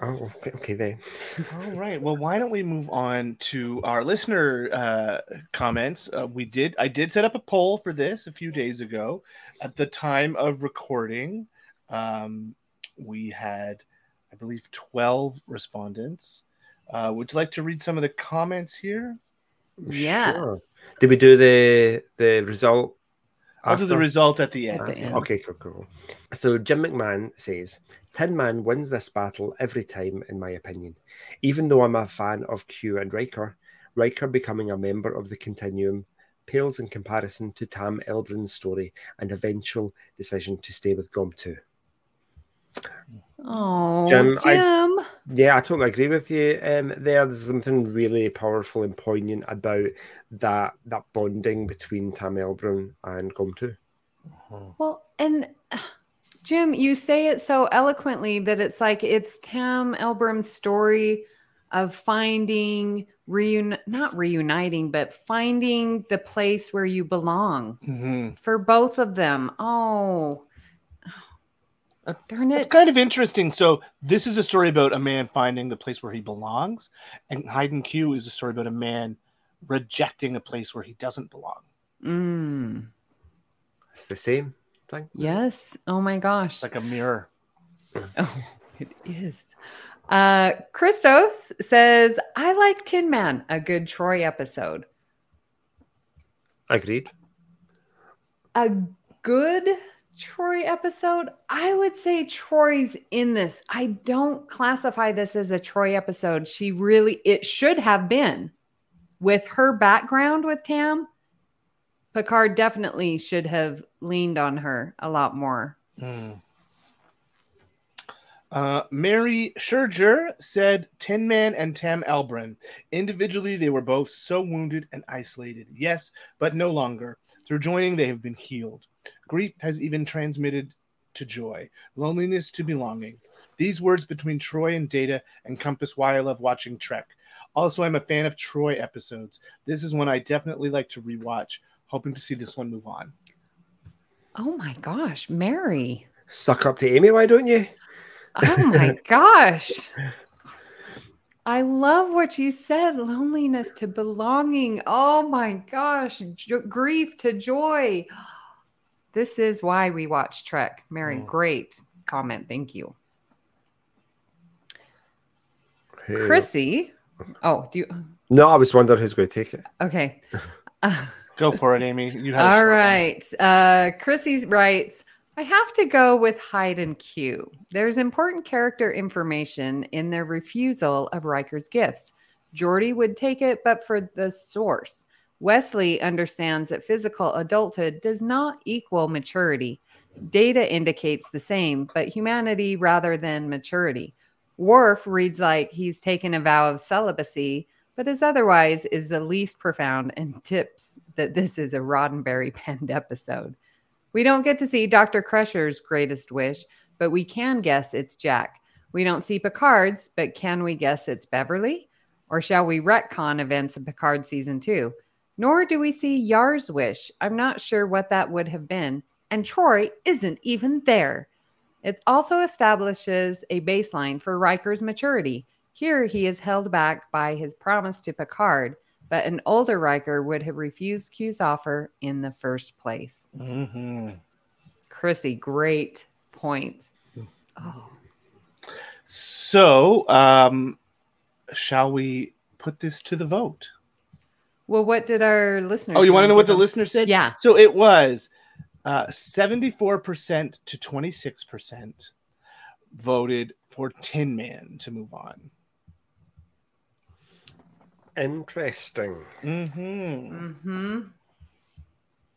Oh, okay, okay then. All right. Well, why don't we move on to our listener uh, comments? Uh, we did. I did set up a poll for this a few days ago. At the time of recording, um, we had, I believe, twelve respondents. Uh, would you like to read some of the comments here? Yeah. Sure. Did we do the the result? I'll do the result at the end. At the end. Okay, cool, cool. So Jim McMahon says, Tin Man wins this battle every time, in my opinion. Even though I'm a fan of Q and Riker, Riker becoming a member of the Continuum pales in comparison to Tam Elbrun's story and eventual decision to stay with Gomtu. Oh, Jim, Jim. I- Yeah, I totally agree with you. Um, there, there's something really powerful and poignant about that that bonding between Tam Elbrun and Gomtu. Well, and uh, Jim, you say it so eloquently that it's like it's Tam Elbrun's story of finding reun not reuniting, but finding the place where you belong Mhm. for both of them. Oh, darn It's kind of interesting. So this is a story about a man finding the place where he belongs, and Hide and Q is a story about a man rejecting a place where he doesn't belong. Mm, It's the same thing. yes. Oh my gosh. It's like a mirror. Oh, it is. Uh, Christos says, I like Tin Man, a good Troi episode. Agreed. A good Troi episode? I would say Troi's in this. I don't classify this as a Troi episode. She really, it should have been with her background with Tam. Picard definitely should have leaned on her a lot more. Hmm. Uh, Mary Scherger said Tin Man and Tam Elbrun. Individually, they were both so wounded and isolated. Yes, but no longer. Through joining, they have been healed. Grief has even transmitted to joy, loneliness to belonging. These words between Troi and Data encompass why I love watching Trek. Also, I'm a fan of Troi episodes. This is one I definitely like to rewatch, hoping to see this one move on. Oh my gosh, Mary. Suck up to Amy, why don't you? Oh my gosh. I love what you said loneliness to belonging. Oh my gosh. Jo- grief to joy. This is why we watch Trek. Mary, Mm. great comment. Thank you. Hey. Chrissy. Oh, do you? No, I was wondering who's going to take it. Okay. Uh, Go for it, Amy. You have a all short Uh, Chrissy writes, I have to go with hide and Q. There's important character information in their refusal of Riker's gifts. Geordi would take it, but for the source. Wesley understands that physical adulthood does not equal maturity. Data indicates the same, but humanity rather than maturity. Worf reads like he's taken a vow of celibacy, but as otherwise is the least profound and tips that this is a Roddenberry penned episode. We don't get to see Dr. Crusher's greatest wish, but we can guess it's Jack. We don't see Picard's, but can we guess it's Beverly? Or shall we retcon events of Picard season two? Nor do we see Yar's wish. I'm not sure what that would have been. And Troi isn't even there. It also establishes a baseline for Riker's maturity. Here he is held back by his promise to Picard, but an older Riker would have refused Q's offer in the first place. Mhm. Chrissy, great points. Oh, So, um, shall we put this to the vote? Well, what did our listeners? Oh, you want to know what the give? listener said? Yeah. So it was uh, 74% to 26% voted for Tin Man to move on. Interesting. Mm-hmm. Mm-hmm.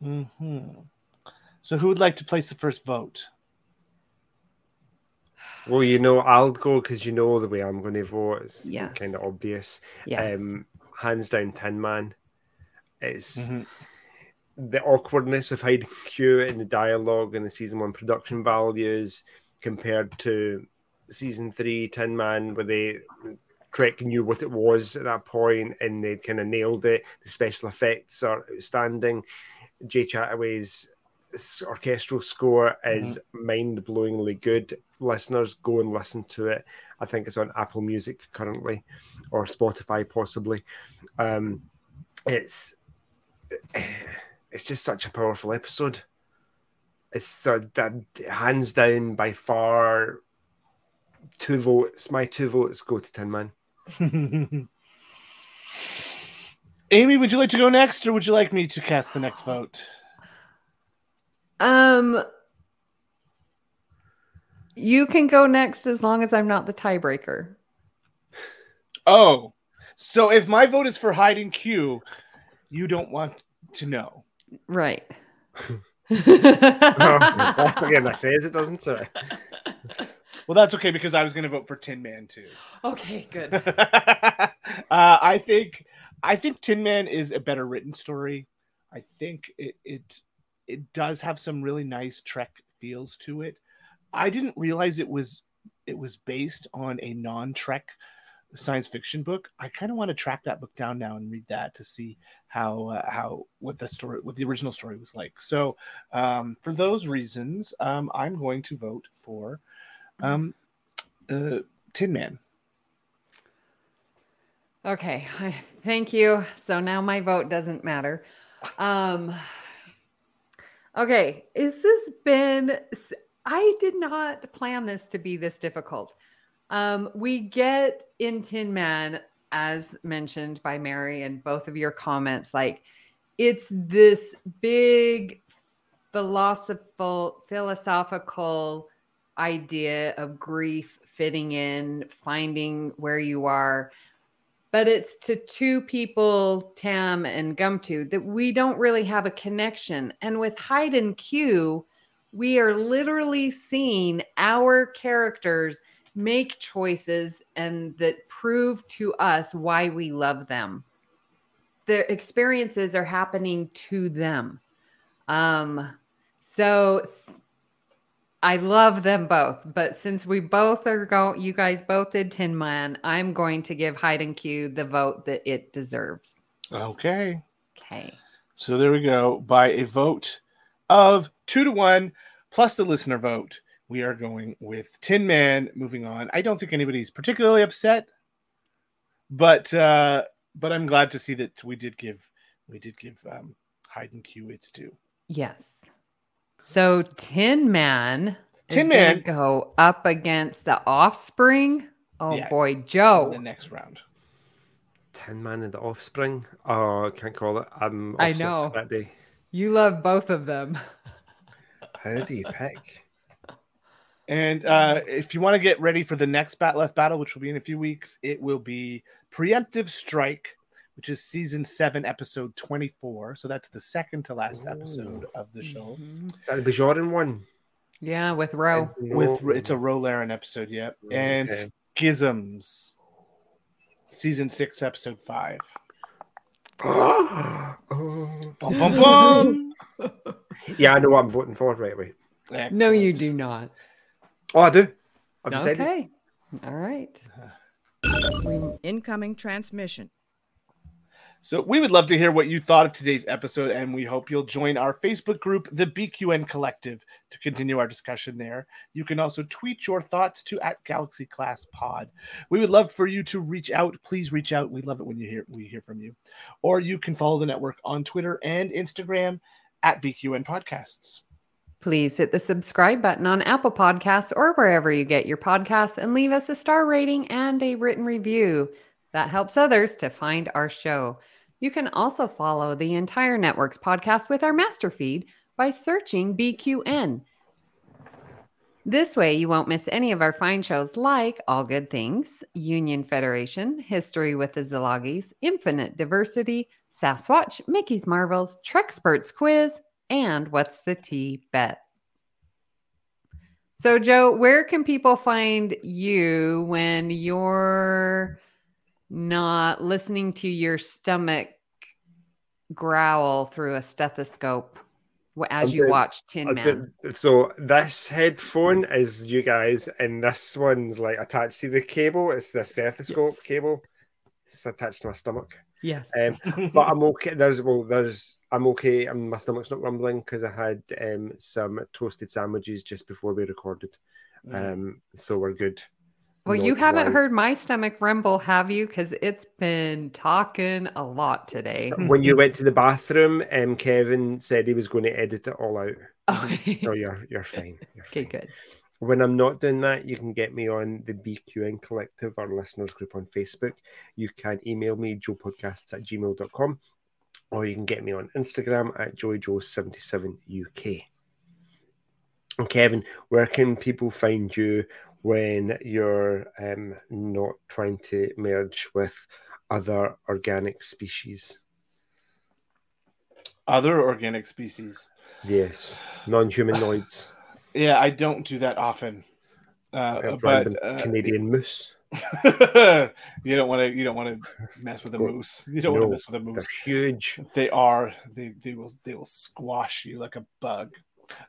Mm-hmm. So who would like to place the first vote? Well, you know, I'll go because you know the way I'm going to vote. It's Yes. kind of obvious. Yes. Um, hands down, Tin Man. It's Mhm. the awkwardness of and Q in the dialogue and the season one production values compared to season three Tin Man, where they Trek knew what it was at that point and they kind of nailed it. The special effects are outstanding. Jay Chattaway's orchestral score is mind-blowingly good. Listeners, go and listen to it. I think it's on Apple Music currently, or Spotify possibly. Um, it's it's just such a powerful episode. It's uh, that hands down by far two votes. My two votes go to Tin Man. Amy, would you like to go next, or would you like me to cast the next vote? Um, you can go next as long as I'm not the tiebreaker. Oh, so if my vote is for hide and Q, you don't want to know. Right. That's again, that says it, doesn't it? Well, that's okay because I was going to vote for Tin Man too. okay, good. uh, I think I think Tin Man is a better written story. I think it it it does have some really nice Trek feels to it. I didn't realize it was it was based on a non-Trek science fiction book. I kind of want to track that book down now and read that to see how uh, how what the story what the original story was like. So um, for those reasons, um, I'm going to vote for um, uh, Tin Man. Okay, thank you. So now my vote doesn't matter. Um Okay, is this been I did not plan this to be this difficult. Um we get in Tin Man as mentioned by Mary and both of your comments like it's this big philosophical philosophical idea of grief fitting in finding where you are but it's to two people, Tam and Gomtu, that we don't really have a connection. And with Hide and Q, we are literally seeing our characters make choices and that prove to us why we love them. The experiences are happening to them. Um, so I love them both, but since we both are going, you guys both did Tin Man, I'm going to give Hide and Q the vote that it deserves. Okay. Okay. So there we go. By a vote of two to one, plus the listener vote, we are going with Tin Man. Moving on. I don't think anybody's particularly upset, but uh, but I'm glad to see that we did give we did give um, Hide and Q its due. Yes. So Tin Man Tin is gonna Man- go up against the Offspring. Oh Yeah. boy, in Joe. the next round. Tin Man and the Offspring. Oh, I can't call it. I'm I know. that day. You love both of them. How do you pick? And uh, if you want to get ready for the next Bat Left battle, which will be in a few weeks, it will be Preemptive Strike, which is season seven, episode 24. So that's the second to last episode of the show. Mhm. Is that the Bajoran one? Yeah, with Ro. With it's a Ro Laren episode, yep. And Schisms, season six, episode five. oh. Bum, bum, bum. Yeah, I know what I'm voting for. Right, wait. No, you do not. Oh, I do. I've decided. Okay. All right. Incoming transmission. So we would love to hear what you thought of today's episode, and we hope you'll join our Facebook group, the BQN Collective, to continue our discussion there. You can also tweet your thoughts to at Galaxy Class Pod. We would love for you to reach out. Please reach out. We love it when you hear we hear from you. Or you can follow the network on Twitter and Instagram at BQN Podcasts. Please hit the subscribe button on Apple Podcasts or wherever you get your podcasts and leave us a star rating and a written review. That helps others to find our show. You can also follow the entire network's podcast with our master feed by searching BQN. This way, you won't miss any of our fine shows like All Good Things, Union Federation, History with the Zilagis, Infinite Diversity, Sasquatch, Mickey's Marvels, Trexperts Quiz, and What's the Tea Bet. So, Joe, where can people find you when you're not listening to your stomach growl through a stethoscope as you watch Tin Man? So this headphone is you guys, and this one's like attached to the cable. It's the stethoscope Yes. cable. It's attached to my stomach. Yes. Um, but I'm okay. There's well, there's I'm okay. I'm, my stomach's not rumbling because I had um, some toasted sandwiches just before we recorded. Um, so we're good. well, you haven't Note-wise. heard my stomach rumble, have you? Because it's been talking a lot today. when you went to the bathroom. Um, Kevin said he was going to edit it all out. Okay. So you're you're fine. You're okay, fine. good. When I'm not doing that, you can get me on the BQN Collective, our listeners group on Facebook. You can email me, joepodcasts at gmail.com, or you can get me on Instagram at joyjoe77uk. And Kevin, where can people find you when you're um, not trying to merge with other organic species? Other organic species. Yes, non humanoids, Yeah, I don't do that often. Uh, but uh, Canadian moose. you don't want to. You don't want to mess with a moose. You don't want to mess with a They're moose. huge. They are. They they will they will squash you like a bug.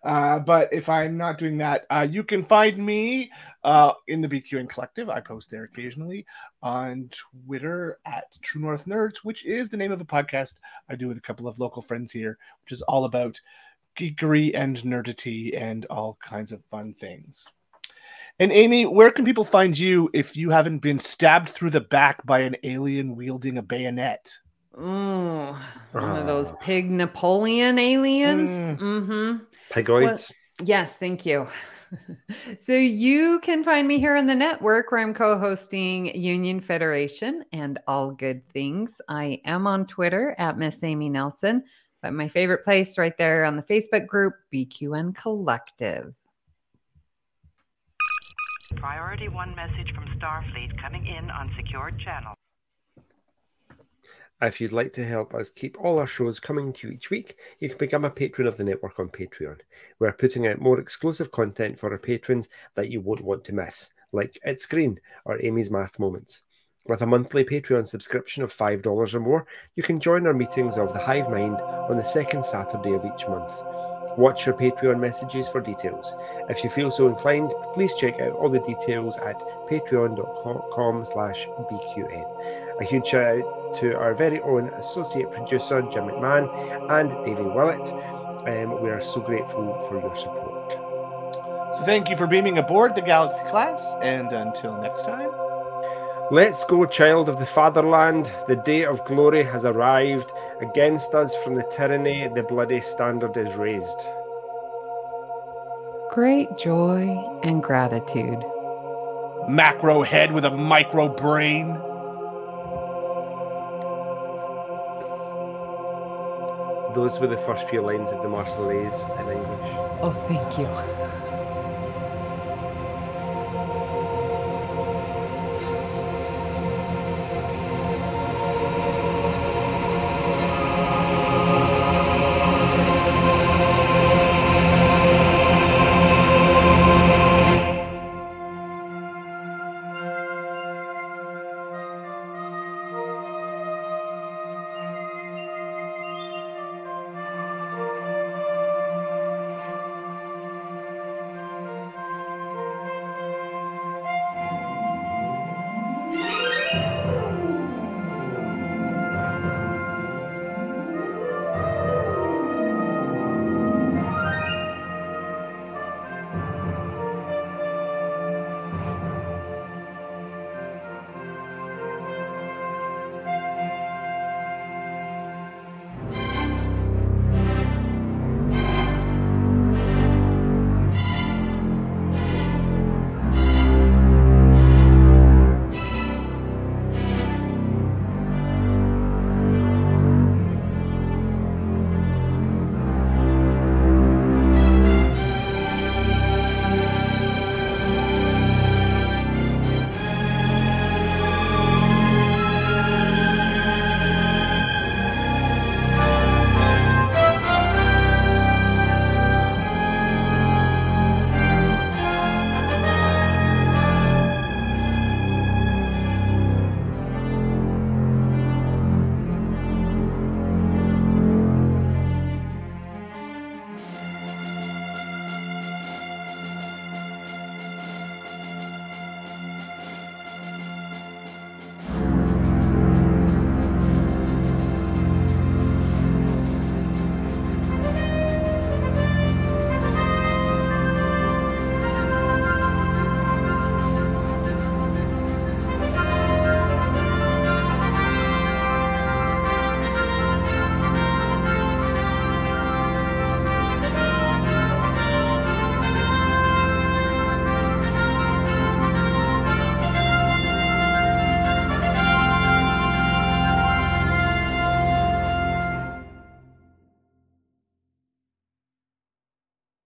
Uh, but if I'm not doing that, uh, you can find me uh, in the BQN Collective. I post there occasionally on Twitter at True North Nerds, which is the name of a podcast I do with a couple of local friends here, which is all about geekery and nerdity and all kinds of fun things. And Amy, where can people find you if you haven't been stabbed through the back by an alien wielding a bayonet? Ooh, one of those Ah. pig Napoleon aliens. Mm. Mm-hmm. Pigoids. Yes, thank you. so you can find me here on the network where I'm co-hosting Union Federation and all good things. I am on Twitter at Miss Amy Nelson, but my favorite place right there on the Facebook group BQN Collective. Priority 1 message from Starfleet coming in on secured channel. If you'd like to help us keep all our shows coming to you each week, you can become a patron of the network on Patreon. We're putting out more exclusive content for our patrons that you won't want to miss, like It's Green or Amy's Math Moments. With a monthly Patreon subscription of $5 or more, you can join our meetings of the Hive Mind on the second Saturday of each month. Watch your Patreon messages for details. If you feel so inclined, please check out all the details at patreon.com slash bqn. A huge shout out to our very own associate producer, Jim McMahon, and Davey Willett. Um, we are so grateful for your support. So thank you for beaming aboard the Galaxy class, and until next time. Let's go, child of the fatherland. The day of glory has arrived. Against us from the tyranny, the bloody standard is raised. Great joy and gratitude. Macro head with a micro brain. Those were the first few lines of the Marseillaise in English. Oh, thank you.